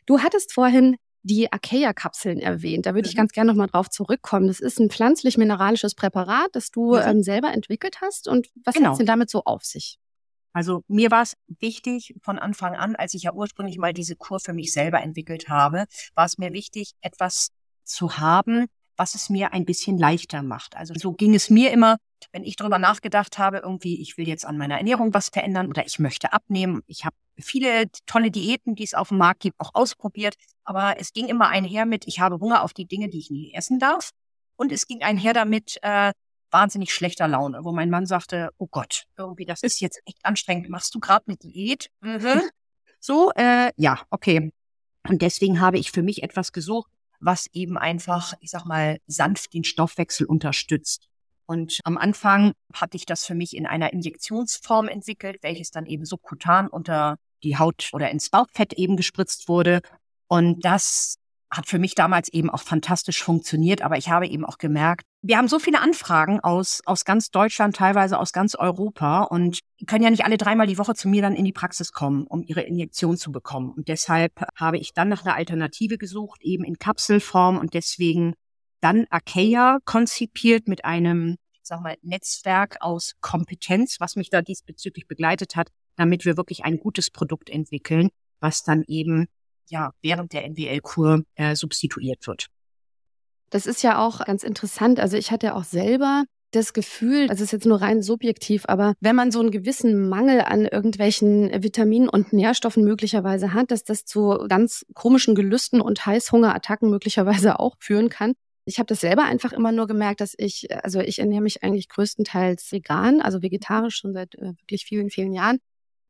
Du hattest vorhin die Acacia-Kapseln erwähnt. Da würde mhm. ich ganz gerne nochmal drauf zurückkommen. Das ist ein pflanzlich-mineralisches Präparat, das du mhm. ähm, selber entwickelt hast. Und was genau. hat es denn damit so auf sich? Also mir war es wichtig von Anfang an, als ich ja ursprünglich mal diese Kur für mich selber entwickelt habe, war es mir wichtig, etwas zu haben, was es mir ein bisschen leichter macht. Also so ging es mir immer, wenn ich darüber nachgedacht habe, irgendwie, ich will jetzt an meiner Ernährung was verändern oder ich möchte abnehmen. Ich habe viele tolle Diäten, die es auf dem Markt gibt, auch ausprobiert. Aber es ging immer einher mit, ich habe Hunger auf die Dinge, die ich nie essen darf. Und es ging einher damit, äh, wahnsinnig schlechter Laune, wo mein Mann sagte, oh Gott, irgendwie, das ist jetzt echt anstrengend. Machst du gerade eine Diät? Mhm. So, äh, ja, okay. Und deswegen habe ich für mich etwas gesucht, was eben einfach, ich sag mal, sanft den Stoffwechsel unterstützt. Und am Anfang hatte ich das für mich in einer Injektionsform entwickelt, welches dann eben subkutan unter die Haut oder ins Bauchfett eben gespritzt wurde. Und das hat für mich damals eben auch fantastisch funktioniert. Aber ich habe eben auch gemerkt, wir haben so viele Anfragen aus, aus ganz Deutschland, teilweise aus ganz Europa und können ja nicht alle dreimal die Woche zu mir dann in die Praxis kommen, um ihre Injektion zu bekommen. Und deshalb habe ich dann nach einer Alternative gesucht, eben in Kapselform und deswegen dann Akeia konzipiert mit einem, ich sag mal, Netzwerk aus Kompetenz, was mich da diesbezüglich begleitet hat, damit wir wirklich ein gutes Produkt entwickeln, was dann eben ja während der NWL-Kur äh, substituiert wird. Das ist ja auch ganz interessant. Also ich hatte auch selber das Gefühl, es ist jetzt nur rein subjektiv, aber wenn man so einen gewissen Mangel an irgendwelchen Vitaminen und Nährstoffen möglicherweise hat, dass das zu ganz komischen Gelüsten und Heißhungerattacken möglicherweise auch führen kann. Ich habe das selber einfach immer nur gemerkt, dass ich, also ich ernähre mich eigentlich größtenteils vegan, also vegetarisch schon seit äh, wirklich vielen, vielen Jahren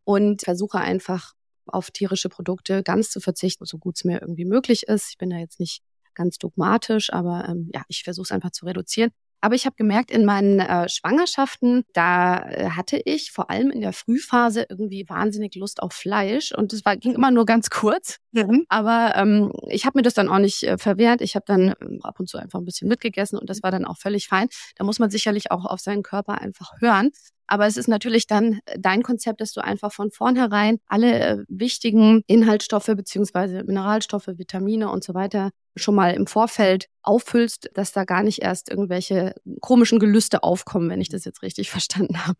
und versuche einfach auf tierische Produkte ganz zu verzichten, so gut es mir irgendwie möglich ist. Ich bin da jetzt nicht ganz dogmatisch, aber ähm, ja, ich versuche es einfach zu reduzieren. Aber ich habe gemerkt, in meinen äh, Schwangerschaften, da äh, hatte ich vor allem in der Frühphase irgendwie wahnsinnig Lust auf Fleisch. Und es war, ging immer nur ganz kurz. Mhm. Aber ähm, ich habe mir das dann auch nicht äh, verwehrt. Ich habe dann äh, ab und zu einfach ein bisschen mitgegessen und das war dann auch völlig fein. Da muss man sicherlich auch auf seinen Körper einfach hören. Aber es ist natürlich dann dein Konzept, dass du einfach von vornherein alle äh, wichtigen Inhaltsstoffe beziehungsweise Mineralstoffe, Vitamine und so weiter schon mal im Vorfeld auffüllst, dass da gar nicht erst irgendwelche komischen Gelüste aufkommen, wenn ich das jetzt richtig verstanden habe.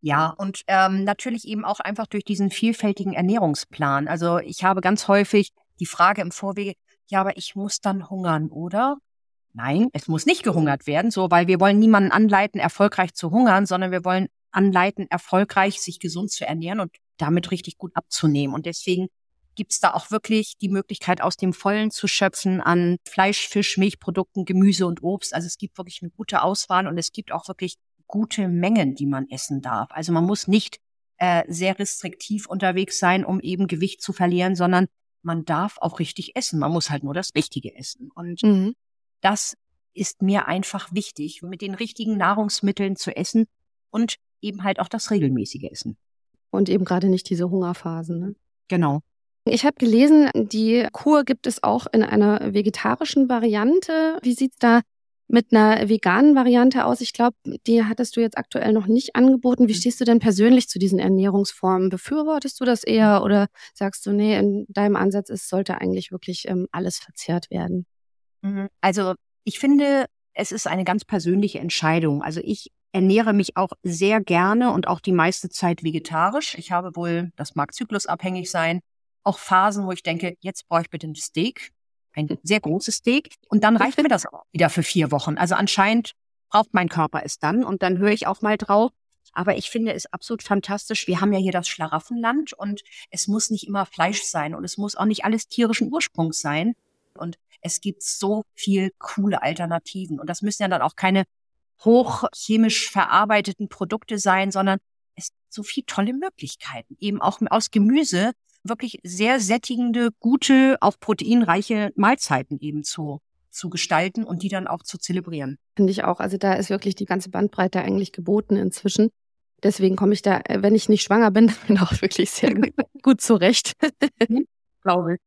Ja, und ähm, natürlich eben auch einfach durch diesen vielfältigen Ernährungsplan. Also ich habe ganz häufig die Frage im Vorwege, ja, aber ich muss dann hungern, oder? Nein, es muss nicht gehungert werden, so, weil wir wollen niemanden anleiten, erfolgreich zu hungern, sondern wir wollen anleiten, erfolgreich sich gesund zu ernähren und damit richtig gut abzunehmen. Und deswegen gibt's da auch wirklich die Möglichkeit, aus dem Vollen zu schöpfen an Fleisch, Fisch, Milchprodukten, Gemüse und Obst. Also es gibt wirklich eine gute Auswahl und es gibt auch wirklich gute Mengen, die man essen darf. Also man muss nicht äh, sehr restriktiv unterwegs sein, um eben Gewicht zu verlieren, sondern man darf auch richtig essen. Man muss halt nur das Richtige essen. Und mhm. Das ist mir einfach wichtig, mit den richtigen Nahrungsmitteln zu essen und eben halt auch das regelmäßige Essen. Und eben gerade nicht diese Hungerphasen. Ne? Genau. Ich habe gelesen, die Kur gibt es auch in einer vegetarischen Variante. Wie sieht's da mit einer veganen Variante aus? Ich glaube, die hattest du jetzt aktuell noch nicht angeboten. Wie mhm. stehst du denn persönlich zu diesen Ernährungsformen? Befürwortest du das eher oder sagst du, nee, in deinem Ansatz ist, sollte eigentlich wirklich ähm, alles verzehrt werden? Mhm. Also ich finde, es ist eine ganz persönliche Entscheidung. Also ich ernähre mich auch sehr gerne und auch die meiste Zeit vegetarisch. Ich habe wohl, das mag zyklusabhängig sein, auch Phasen, wo ich denke, jetzt brauche ich bitte ein Steak, ein sehr großes Steak. Und dann reicht mir das auch wieder für vier Wochen. Also anscheinend braucht mein Körper es dann und dann höre ich auch mal drauf. Aber ich finde es absolut fantastisch. Wir haben ja hier das Schlaraffenland und es muss nicht immer Fleisch sein und es muss auch nicht alles tierischen Ursprungs sein. Und es gibt so viel coole Alternativen. Und das müssen ja dann auch keine hochchemisch verarbeiteten Produkte sein, sondern es gibt so viele tolle Möglichkeiten. Eben auch aus Gemüse wirklich sehr sättigende, gute, auch proteinreiche Mahlzeiten eben zu, zu gestalten und die dann auch zu zelebrieren. Finde ich auch. Also da ist wirklich die ganze Bandbreite eigentlich geboten inzwischen. Deswegen komme ich da, wenn ich nicht schwanger bin, dann auch wirklich sehr gut zurecht. Glaube ich.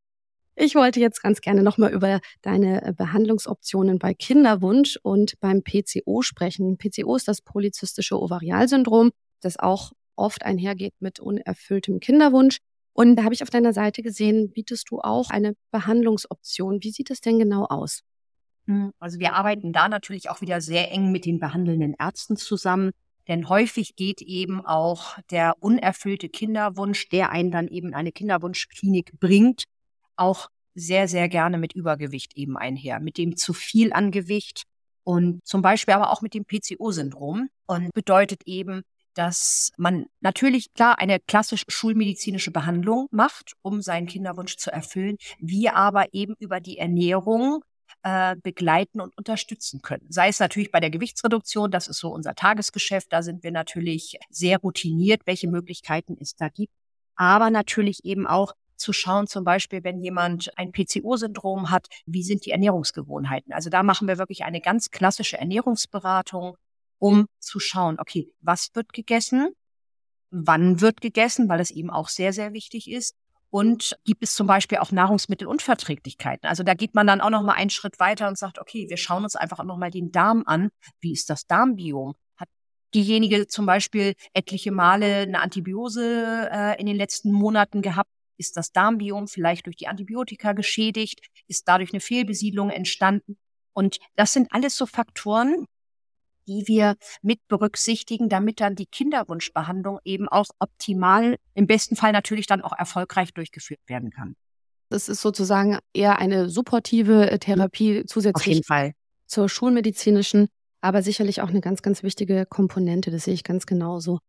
Ich wollte jetzt ganz gerne nochmal über deine äh, Behandlungsoptionen bei Kinderwunsch und beim PCO sprechen. PCO ist das polyzystische Ovarialsyndrom, das auch oft einhergeht mit unerfülltem Kinderwunsch. Und da habe ich auf deiner Seite gesehen, bietest du auch eine Behandlungsoption. Wie sieht es denn genau aus? Hm, also wir arbeiten da natürlich auch wieder sehr eng mit den behandelnden Ärzten zusammen. Denn häufig geht eben auch der unerfüllte Kinderwunsch, der einen dann eben in eine Kinderwunschklinik bringt, auch sehr, sehr gerne mit Übergewicht eben einher, mit dem zu viel an Gewicht und zum Beispiel aber auch mit dem PCO-Syndrom und bedeutet eben, dass man natürlich klar eine klassisch schulmedizinische Behandlung macht, um seinen Kinderwunsch zu erfüllen, wir aber eben über die Ernährung äh, begleiten und unterstützen können. Sei es natürlich bei der Gewichtsreduktion, das ist so unser Tagesgeschäft, da sind wir natürlich sehr routiniert, welche Möglichkeiten es da gibt, aber natürlich eben auch zu schauen, zum Beispiel, wenn jemand ein PCO-Syndrom hat, wie sind die Ernährungsgewohnheiten? Also da machen wir wirklich eine ganz klassische Ernährungsberatung, um zu schauen, okay, was wird gegessen? Wann wird gegessen? Weil es eben auch sehr, sehr wichtig ist. Und gibt es zum Beispiel auch Nahrungsmittelunverträglichkeiten? Also da geht man dann auch noch mal einen Schritt weiter und sagt, okay, wir schauen uns einfach noch mal den Darm an. Wie ist das Darmbiom? Hat diejenige zum Beispiel etliche Male eine Antibiose äh, in den letzten Monaten gehabt? Ist das Darmbiom vielleicht durch die Antibiotika geschädigt? Ist dadurch eine Fehlbesiedlung entstanden? Und das sind alles so Faktoren, die wir mit berücksichtigen, damit dann die Kinderwunschbehandlung eben auch optimal, im besten Fall natürlich dann auch erfolgreich durchgeführt werden kann. Das ist sozusagen eher eine supportive äh, Therapie zusätzlich zur schulmedizinischen, aber sicherlich auch eine ganz, ganz wichtige Komponente. Das sehe ich ganz genauso.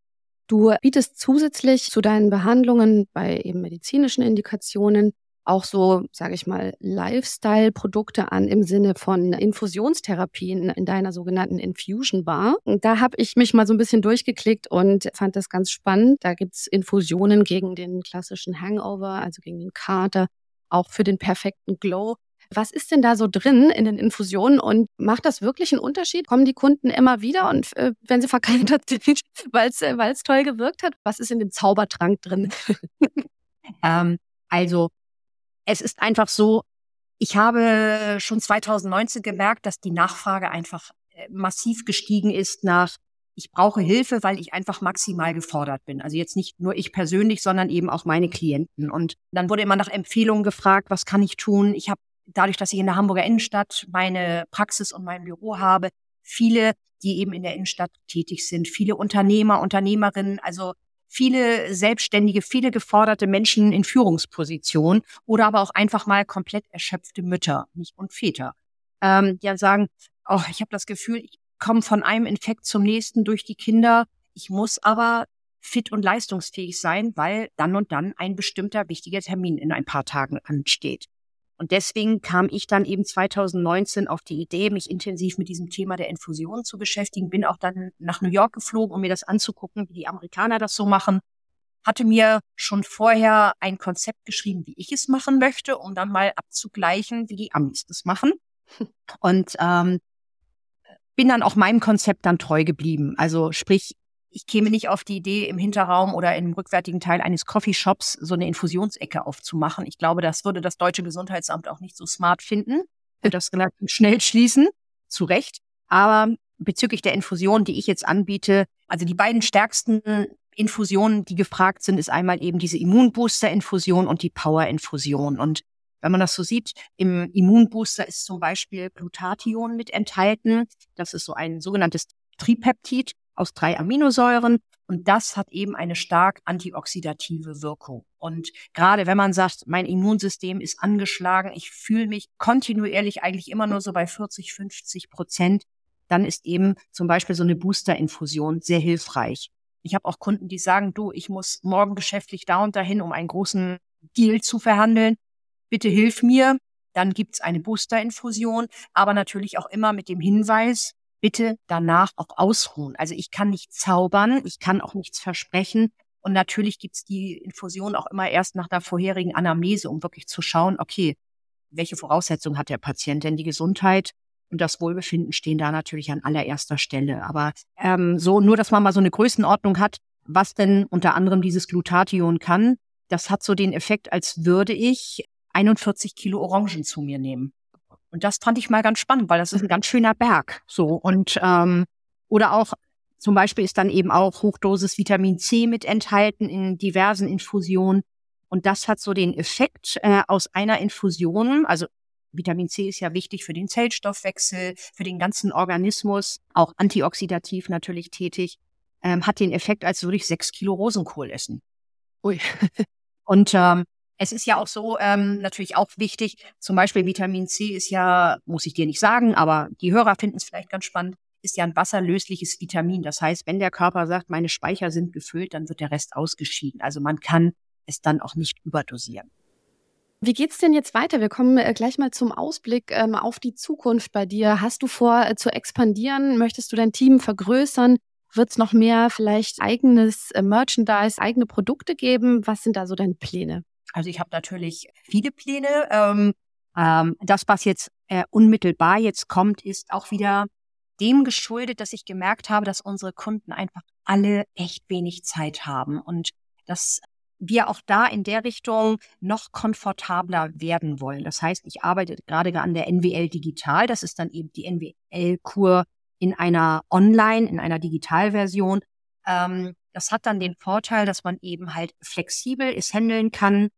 Du bietest zusätzlich zu deinen Behandlungen bei eben medizinischen Indikationen auch so, sage ich mal, Lifestyle-Produkte an im Sinne von Infusionstherapien in deiner sogenannten Infusion Bar. Und da habe ich mich mal so ein bisschen durchgeklickt und fand das ganz spannend. Da gibt's Infusionen gegen den klassischen Hangover, also gegen den Kater, auch für den perfekten Glow. Was ist denn da so drin in den Infusionen und macht das wirklich einen Unterschied? Kommen die Kunden immer wieder und äh, wenn sie verkaltert sind, weil es äh, toll gewirkt hat? Was ist in dem Zaubertrank drin? ähm, also es ist einfach so, ich habe schon 2019 gemerkt, dass die Nachfrage einfach äh, massiv gestiegen ist nach ich brauche Hilfe, weil ich einfach maximal gefordert bin. Also jetzt nicht nur ich persönlich, sondern eben auch meine Klienten. Und dann wurde immer nach Empfehlungen gefragt, was kann ich tun? Ich habe dadurch, dass ich in der Hamburger Innenstadt meine Praxis und mein Büro habe, viele, die eben in der Innenstadt tätig sind, viele Unternehmer, Unternehmerinnen, also viele Selbstständige, viele geforderte Menschen in Führungspositionen oder aber auch einfach mal komplett erschöpfte Mütter und Väter, ähm, die sagen, oh, ich habe das Gefühl, ich komme von einem Infekt zum nächsten durch die Kinder. Ich muss aber fit und leistungsfähig sein, weil dann und dann ein bestimmter wichtiger Termin in ein paar Tagen ansteht. Und deswegen kam ich dann eben 2019 auf die Idee, mich intensiv mit diesem Thema der Infusion zu beschäftigen. Bin auch dann nach New York geflogen, um mir das anzugucken, wie die Amerikaner das so machen. Hatte mir schon vorher ein Konzept geschrieben, wie ich es machen möchte, um dann mal abzugleichen, wie die Amis das machen. Und ähm, bin dann auch meinem Konzept dann treu geblieben. Also sprich, ich käme nicht auf die Idee, im Hinterraum oder im rückwärtigen Teil eines Coffeeshops so eine Infusionsecke aufzumachen. Ich glaube, das würde das deutsche Gesundheitsamt auch nicht so smart finden. Das relativ schnell schließen. Zu Recht. Aber bezüglich der Infusion, die ich jetzt anbiete, also die beiden stärksten Infusionen, die gefragt sind, ist einmal eben diese Immunbooster-Infusion und die Power-Infusion. Und wenn man das so sieht, im Immunbooster ist zum Beispiel Glutathion mit enthalten. Das ist so ein sogenanntes Tripeptid aus drei Aminosäuren. Und das hat eben eine stark antioxidative Wirkung. Und gerade wenn man sagt, mein Immunsystem ist angeschlagen, ich fühle mich kontinuierlich eigentlich immer nur so bei 40, 50 Prozent, dann ist eben zum Beispiel so eine Boosterinfusion sehr hilfreich. Ich habe auch Kunden, die sagen, du, ich muss morgen geschäftlich da und dahin, um einen großen Deal zu verhandeln bitte hilf mir. Dann gibt's eine Boosterinfusion, aber natürlich auch immer mit dem Hinweis, bitte danach auch ausruhen. Also ich kann nicht zaubern, ich kann auch nichts versprechen. Und natürlich gibt's die Infusion auch immer erst nach der vorherigen Anamnese, um wirklich zu schauen, okay, welche Voraussetzungen hat der Patient denn? Die Gesundheit und das Wohlbefinden stehen da natürlich an allererster Stelle. Aber ähm, so, nur dass man mal so eine Größenordnung hat, was denn unter anderem dieses Glutathion kann, das hat so den Effekt, als würde ich 41 Kilo Orangen zu mir nehmen. Und das fand ich mal ganz spannend, weil das ist ein ganz schöner Berg. So und ähm, oder auch zum Beispiel ist dann eben auch Hochdosis Vitamin C mit enthalten in diversen Infusionen. Und das hat so den Effekt äh, aus einer Infusion, also Vitamin C ist ja wichtig für den Zellstoffwechsel, für den ganzen Organismus, auch antioxidativ natürlich tätig, ähm, hat den Effekt, als würde ich sechs Kilo Rosenkohl essen. Ui. Und ähm, es ist ja auch so ähm, natürlich auch wichtig, zum Beispiel Vitamin C ist ja, muss ich dir nicht sagen, aber die Hörer finden es vielleicht ganz spannend, ist ja ein wasserlösliches Vitamin. Das heißt, wenn der Körper sagt, meine Speicher sind gefüllt, dann wird der Rest ausgeschieden. Also man kann es dann auch nicht überdosieren. Wie geht's denn jetzt weiter? Wir kommen äh, gleich mal zum Ausblick ähm, auf die Zukunft bei dir. Hast du vor äh, zu expandieren? Möchtest du dein Team vergrößern? Wird es noch mehr vielleicht eigenes äh, Merchandise, eigene Produkte geben? Was sind da so deine Pläne? Also ich habe natürlich viele Pläne. Ähm, ähm, das, was jetzt äh, unmittelbar jetzt kommt, ist auch wieder dem geschuldet, dass ich gemerkt habe, dass unsere Kunden einfach alle echt wenig Zeit haben und dass wir auch da in der Richtung noch komfortabler werden wollen. Das heißt, ich arbeite gerade an der NWL Digital. Das ist dann eben die NWL-Kur in einer Online, in einer Digitalversion. Ähm, das hat dann den Vorteil, dass man eben halt flexibel es handeln kann,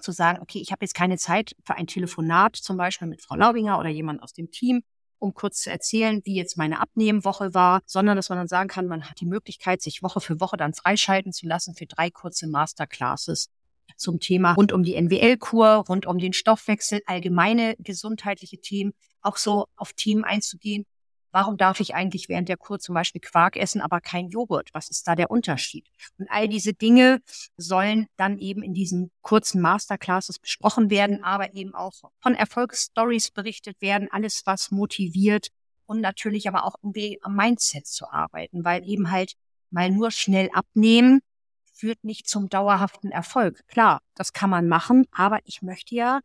zu sagen, okay, ich habe jetzt keine Zeit für ein Telefonat, zum Beispiel mit Frau Laubinger oder jemand aus dem Team, um kurz zu erzählen, wie jetzt meine Abnehmwoche war, sondern dass man dann sagen kann, man hat die Möglichkeit, sich Woche für Woche dann freischalten zu lassen für drei kurze Masterclasses zum Thema rund um die NWL-Kur, rund um den Stoffwechsel, allgemeine gesundheitliche Themen, auch so auf Themen einzugehen, Warum darf ich eigentlich während der Kur zum Beispiel Quark essen, aber kein Joghurt? Was ist da der Unterschied? Und all diese Dinge sollen dann eben in diesen kurzen Masterclasses besprochen werden, aber eben auch von Erfolgsstories berichtet werden, alles was motiviert und natürlich aber auch irgendwie am Mindset zu arbeiten, weil eben halt mal nur schnell abnehmen führt nicht zum dauerhaften Erfolg. Klar, das kann man machen, aber ich möchte ja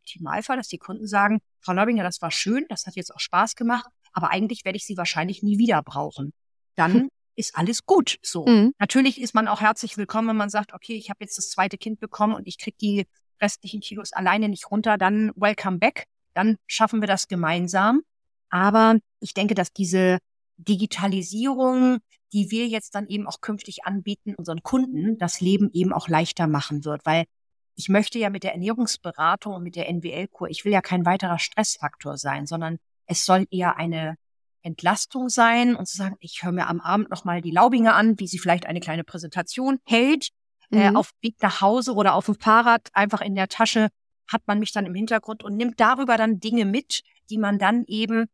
Optimalfall, dass die Kunden sagen, Frau Leubinger, das war schön, das hat jetzt auch Spaß gemacht, aber eigentlich werde ich sie wahrscheinlich nie wieder brauchen. Dann hm. ist alles gut. So. Mhm. Natürlich ist man auch herzlich willkommen, wenn man sagt, okay, ich habe jetzt das zweite Kind bekommen und ich kriege die restlichen Kilos alleine nicht runter, dann welcome back. Dann schaffen wir das gemeinsam. Aber ich denke, dass diese Digitalisierung, die wir jetzt dann eben auch künftig anbieten, unseren Kunden das Leben eben auch leichter machen wird, weil ich möchte ja mit der Ernährungsberatung und mit der NWL-Kur, ich will ja kein weiterer Stressfaktor sein, sondern es soll eher eine Entlastung sein und zu sagen, ich höre mir am Abend nochmal die Laubinge an, wie sie vielleicht eine kleine Präsentation hält, äh, mhm. äh, auf Weg nach Hause oder auf dem Fahrrad, einfach in der Tasche hat man mich dann im Hintergrund und nimmt darüber dann Dinge mit, die man dann eben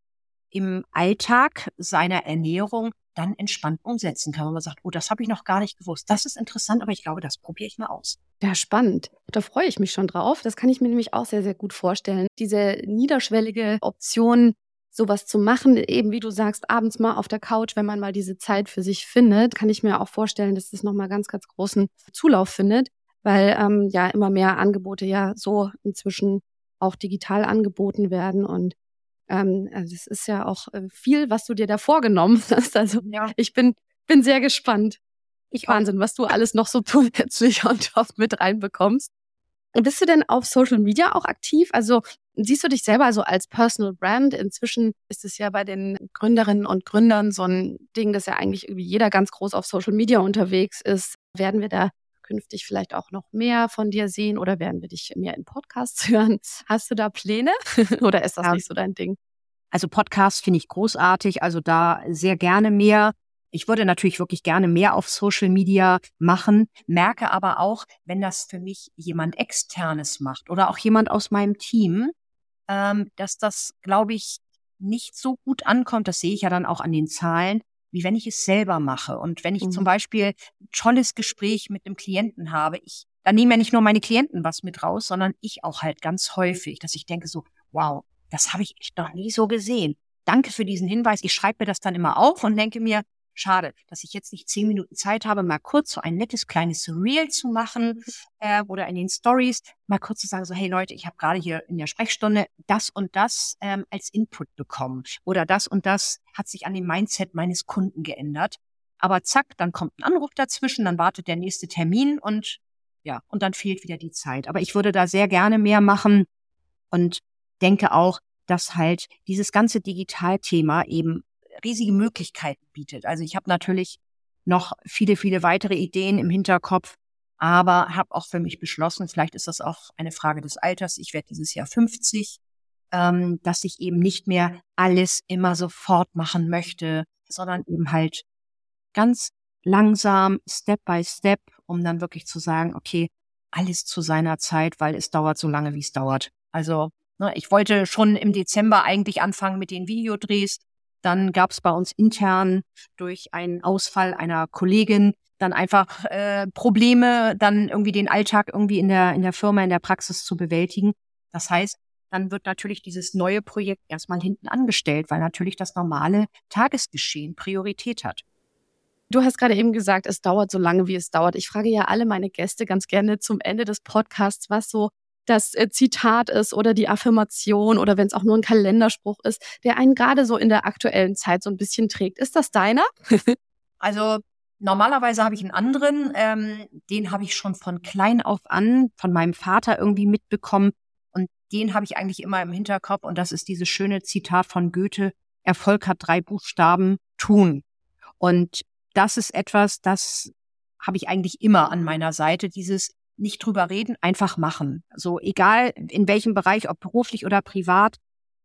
im Alltag seiner Ernährung dann entspannt umsetzen kann. Wenn man sagt, oh, das habe ich noch gar nicht gewusst. Das ist interessant, aber ich glaube, das probiere ich mal aus. Ja, spannend. Da freue ich mich schon drauf. Das kann ich mir nämlich auch sehr, sehr gut vorstellen. Diese niederschwellige Option, sowas zu machen, eben wie du sagst, abends mal auf der Couch, wenn man mal diese Zeit für sich findet, kann ich mir auch vorstellen, dass das nochmal ganz, ganz großen Zulauf findet, weil ähm, ja immer mehr Angebote ja so inzwischen auch digital angeboten werden und ähm, also das ist ja auch äh, viel, was du dir da vorgenommen hast. Also ja. ich bin, bin sehr gespannt. Ich Wahnsinn, was du alles noch so zusätzlich und oft mit reinbekommst. Bist du denn auf Social Media auch aktiv? Also siehst du dich selber so als Personal Brand? Inzwischen ist es ja bei den Gründerinnen und Gründern so ein Ding, dass ja eigentlich irgendwie jeder ganz groß auf Social Media unterwegs ist. Werden wir da künftig vielleicht auch noch mehr von dir sehen oder werden wir dich mehr in Podcasts hören? Hast du da Pläne oder ist das ja. nicht so dein Ding? Also Podcasts finde ich großartig, also da sehr gerne mehr. Ich würde natürlich wirklich gerne mehr auf Social Media machen, merke aber auch, wenn das für mich jemand externes macht oder auch jemand aus meinem Team, ähm, dass das, glaube ich, nicht so gut ankommt. Das sehe ich ja dann auch an den Zahlen, wie wenn ich es selber mache. Und wenn ich mhm. zum Beispiel ein tolles Gespräch mit einem Klienten habe, ich, dann nehmen ja nicht nur meine Klienten was mit raus, sondern ich auch halt ganz häufig, dass ich denke so, wow, das habe ich echt noch nie so gesehen. Danke für diesen Hinweis. Ich schreibe mir das dann immer auf und denke mir, schade, dass ich jetzt nicht zehn Minuten Zeit habe, mal kurz so ein nettes kleines Reel zu machen äh, oder in den Stories mal kurz zu sagen, so hey Leute, ich habe gerade hier in der Sprechstunde das und das ähm, als Input bekommen oder das und das hat sich an dem Mindset meines Kunden geändert. Aber zack, dann kommt ein Anruf dazwischen, dann wartet der nächste Termin und ja, und dann fehlt wieder die Zeit. Aber ich würde da sehr gerne mehr machen und denke auch, dass halt dieses ganze Digitalthema eben riesige Möglichkeiten bietet. Also ich habe natürlich noch viele, viele weitere Ideen im Hinterkopf, aber habe auch für mich beschlossen, vielleicht ist das auch eine Frage des Alters, ich werde dieses Jahr 50, ähm, dass ich eben nicht mehr alles immer sofort machen möchte, sondern eben halt ganz langsam, Step by Step, um dann wirklich zu sagen, okay, alles zu seiner Zeit, weil es dauert so lange, wie es dauert. Also ne, ich wollte schon im Dezember eigentlich anfangen mit den Videodrehs, dann gab es bei uns intern durch einen Ausfall einer Kollegin dann einfach äh, Probleme, dann irgendwie den Alltag irgendwie in der, in der Firma, in der Praxis zu bewältigen. Das heißt, dann wird natürlich dieses neue Projekt erstmal hinten angestellt, weil natürlich das normale Tagesgeschehen Priorität hat. Du hast gerade eben gesagt, es dauert so lange, wie es dauert. Ich frage ja alle meine Gäste ganz gerne zum Ende des Podcasts, was so das äh, Zitat ist oder die Affirmation oder wenn es auch nur ein Kalenderspruch ist, der einen gerade so in der aktuellen Zeit so ein bisschen trägt. Ist das deiner? also normalerweise habe ich einen anderen, ähm, den habe ich schon von klein auf an von meinem Vater irgendwie mitbekommen und den habe ich eigentlich immer im Hinterkopf und das ist dieses schöne Zitat von Goethe, Erfolg hat drei Buchstaben, tun. Und das ist etwas, das habe ich eigentlich immer an meiner Seite, dieses nicht drüber reden, einfach machen. So egal in welchem Bereich, ob beruflich oder privat,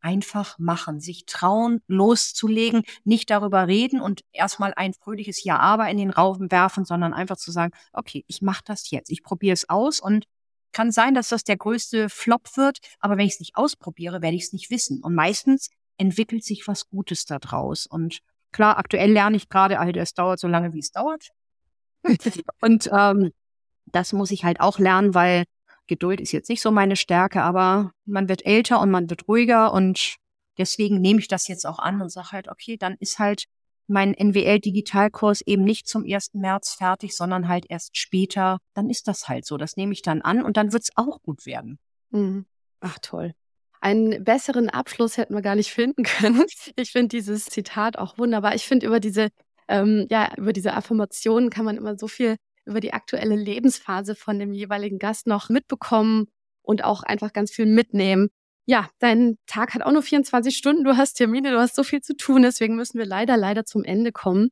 einfach machen, sich trauen, loszulegen, nicht darüber reden und erstmal ein fröhliches Ja aber in den Raum werfen, sondern einfach zu sagen, okay, ich mache das jetzt, ich probiere es aus und kann sein, dass das der größte Flop wird, aber wenn ich es nicht ausprobiere, werde ich es nicht wissen. Und meistens entwickelt sich was Gutes daraus. Und klar, aktuell lerne ich gerade, also es dauert so lange, wie es dauert. und ähm, das muss ich halt auch lernen, weil Geduld ist jetzt nicht so meine Stärke, aber man wird älter und man wird ruhiger und deswegen nehme ich das jetzt auch an und sage halt, okay, dann ist halt mein NWL-Digitalkurs eben nicht zum 1. März fertig, sondern halt erst später. Dann ist das halt so. Das nehme ich dann an und dann wird es auch gut werden. Mhm. Ach toll. Einen besseren Abschluss hätten wir gar nicht finden können. Ich finde dieses Zitat auch wunderbar. Ich finde über diese, ähm, ja, über diese Affirmationen kann man immer so viel über die aktuelle Lebensphase von dem jeweiligen Gast noch mitbekommen und auch einfach ganz viel mitnehmen. Ja, dein Tag hat auch nur 24 Stunden, du hast Termine, du hast so viel zu tun, deswegen müssen wir leider, leider zum Ende kommen.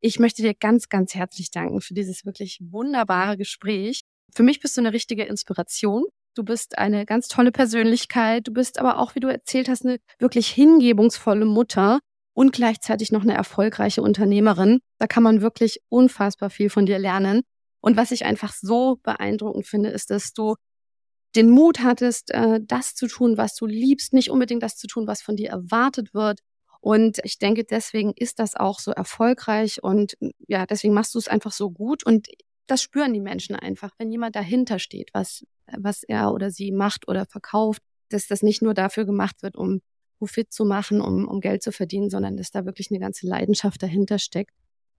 Ich möchte dir ganz, ganz herzlich danken für dieses wirklich wunderbare Gespräch. Für mich bist du eine richtige Inspiration. Du bist eine ganz tolle Persönlichkeit. Du bist aber auch, wie du erzählt hast, eine wirklich hingebungsvolle Mutter und gleichzeitig noch eine erfolgreiche Unternehmerin. Da kann man wirklich unfassbar viel von dir lernen. Und was ich einfach so beeindruckend finde, ist, dass du den Mut hattest, äh, das zu tun, was du liebst, nicht unbedingt das zu tun, was von dir erwartet wird. Und ich denke, deswegen ist das auch so erfolgreich und ja, deswegen machst du es einfach so gut. Und das spüren die Menschen einfach, wenn jemand dahinter steht, was, was er oder sie macht oder verkauft, dass das nicht nur dafür gemacht wird, um Profit zu machen, um, um Geld zu verdienen, sondern dass da wirklich eine ganze Leidenschaft dahinter steckt.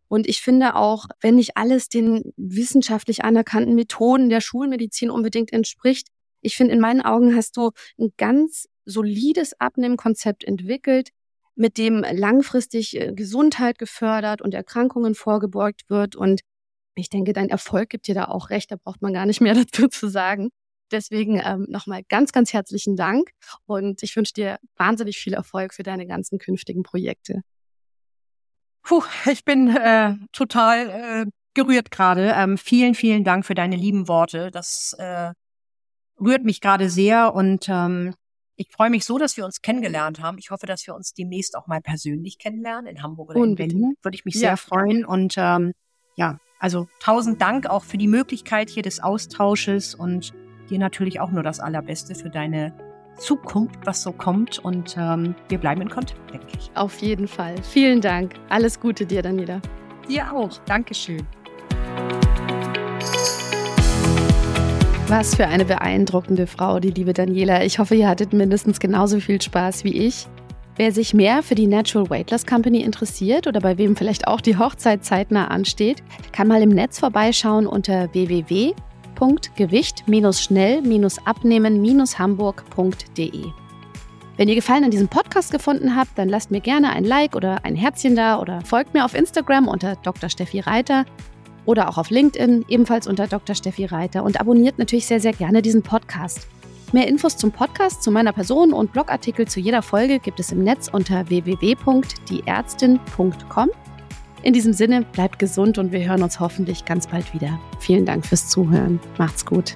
Und ich finde auch, wenn nicht alles den wissenschaftlich anerkannten Methoden der Schulmedizin unbedingt entspricht, ich finde, in meinen Augen hast du ein ganz solides Abnehmkonzept entwickelt, mit dem langfristig äh, Gesundheit gefördert und Erkrankungen vorgebeugt wird. Und ich denke, dein Erfolg gibt dir da auch recht, da braucht man gar nicht mehr dazu zu sagen. Deswegen ähm, nochmal ganz, ganz herzlichen Dank und ich wünsche dir wahnsinnig viel Erfolg für deine ganzen künftigen Projekte. Puh, ich bin äh, total äh, gerührt gerade. Ähm, vielen, vielen Dank für deine lieben Worte. Das äh, rührt mich gerade sehr und ähm, ich freue mich so, dass wir uns kennengelernt haben. Ich hoffe, dass wir uns demnächst auch mal persönlich kennenlernen in Hamburg oder Unbedingt. in Berlin. Würde ich mich ja. sehr freuen. Und ähm, ja, also tausend Dank auch für die Möglichkeit hier des Austausches und dir natürlich auch nur das Allerbeste für deine Zukunft, was so kommt. Und ähm, wir bleiben in Kontakt, denke ich. Auf jeden Fall. Vielen Dank. Alles Gute dir, Daniela. Dir auch. Dankeschön. Was für eine beeindruckende Frau, die liebe Daniela. Ich hoffe, ihr hattet mindestens genauso viel Spaß wie ich. Wer sich mehr für die Natural Weight Loss Company interessiert oder bei wem vielleicht auch die Hochzeit zeitnah ansteht, kann mal im Netz vorbeischauen unter www.gewicht-schnell-abnehmen-hamburg.de. Wenn ihr Gefallen an diesem Podcast gefunden habt, dann lasst mir gerne ein Like oder ein Herzchen da oder folgt mir auf Instagram unter Dr. Steffi Reiter oder auch auf LinkedIn, ebenfalls unter Dr. Steffi Reiter und abonniert natürlich sehr, sehr gerne diesen Podcast. Mehr Infos zum Podcast, zu meiner Person und Blogartikel zu jeder Folge gibt es im Netz unter www.dieärztin.com. In diesem Sinne, bleibt gesund und wir hören uns hoffentlich ganz bald wieder. Vielen Dank fürs Zuhören. Macht's gut.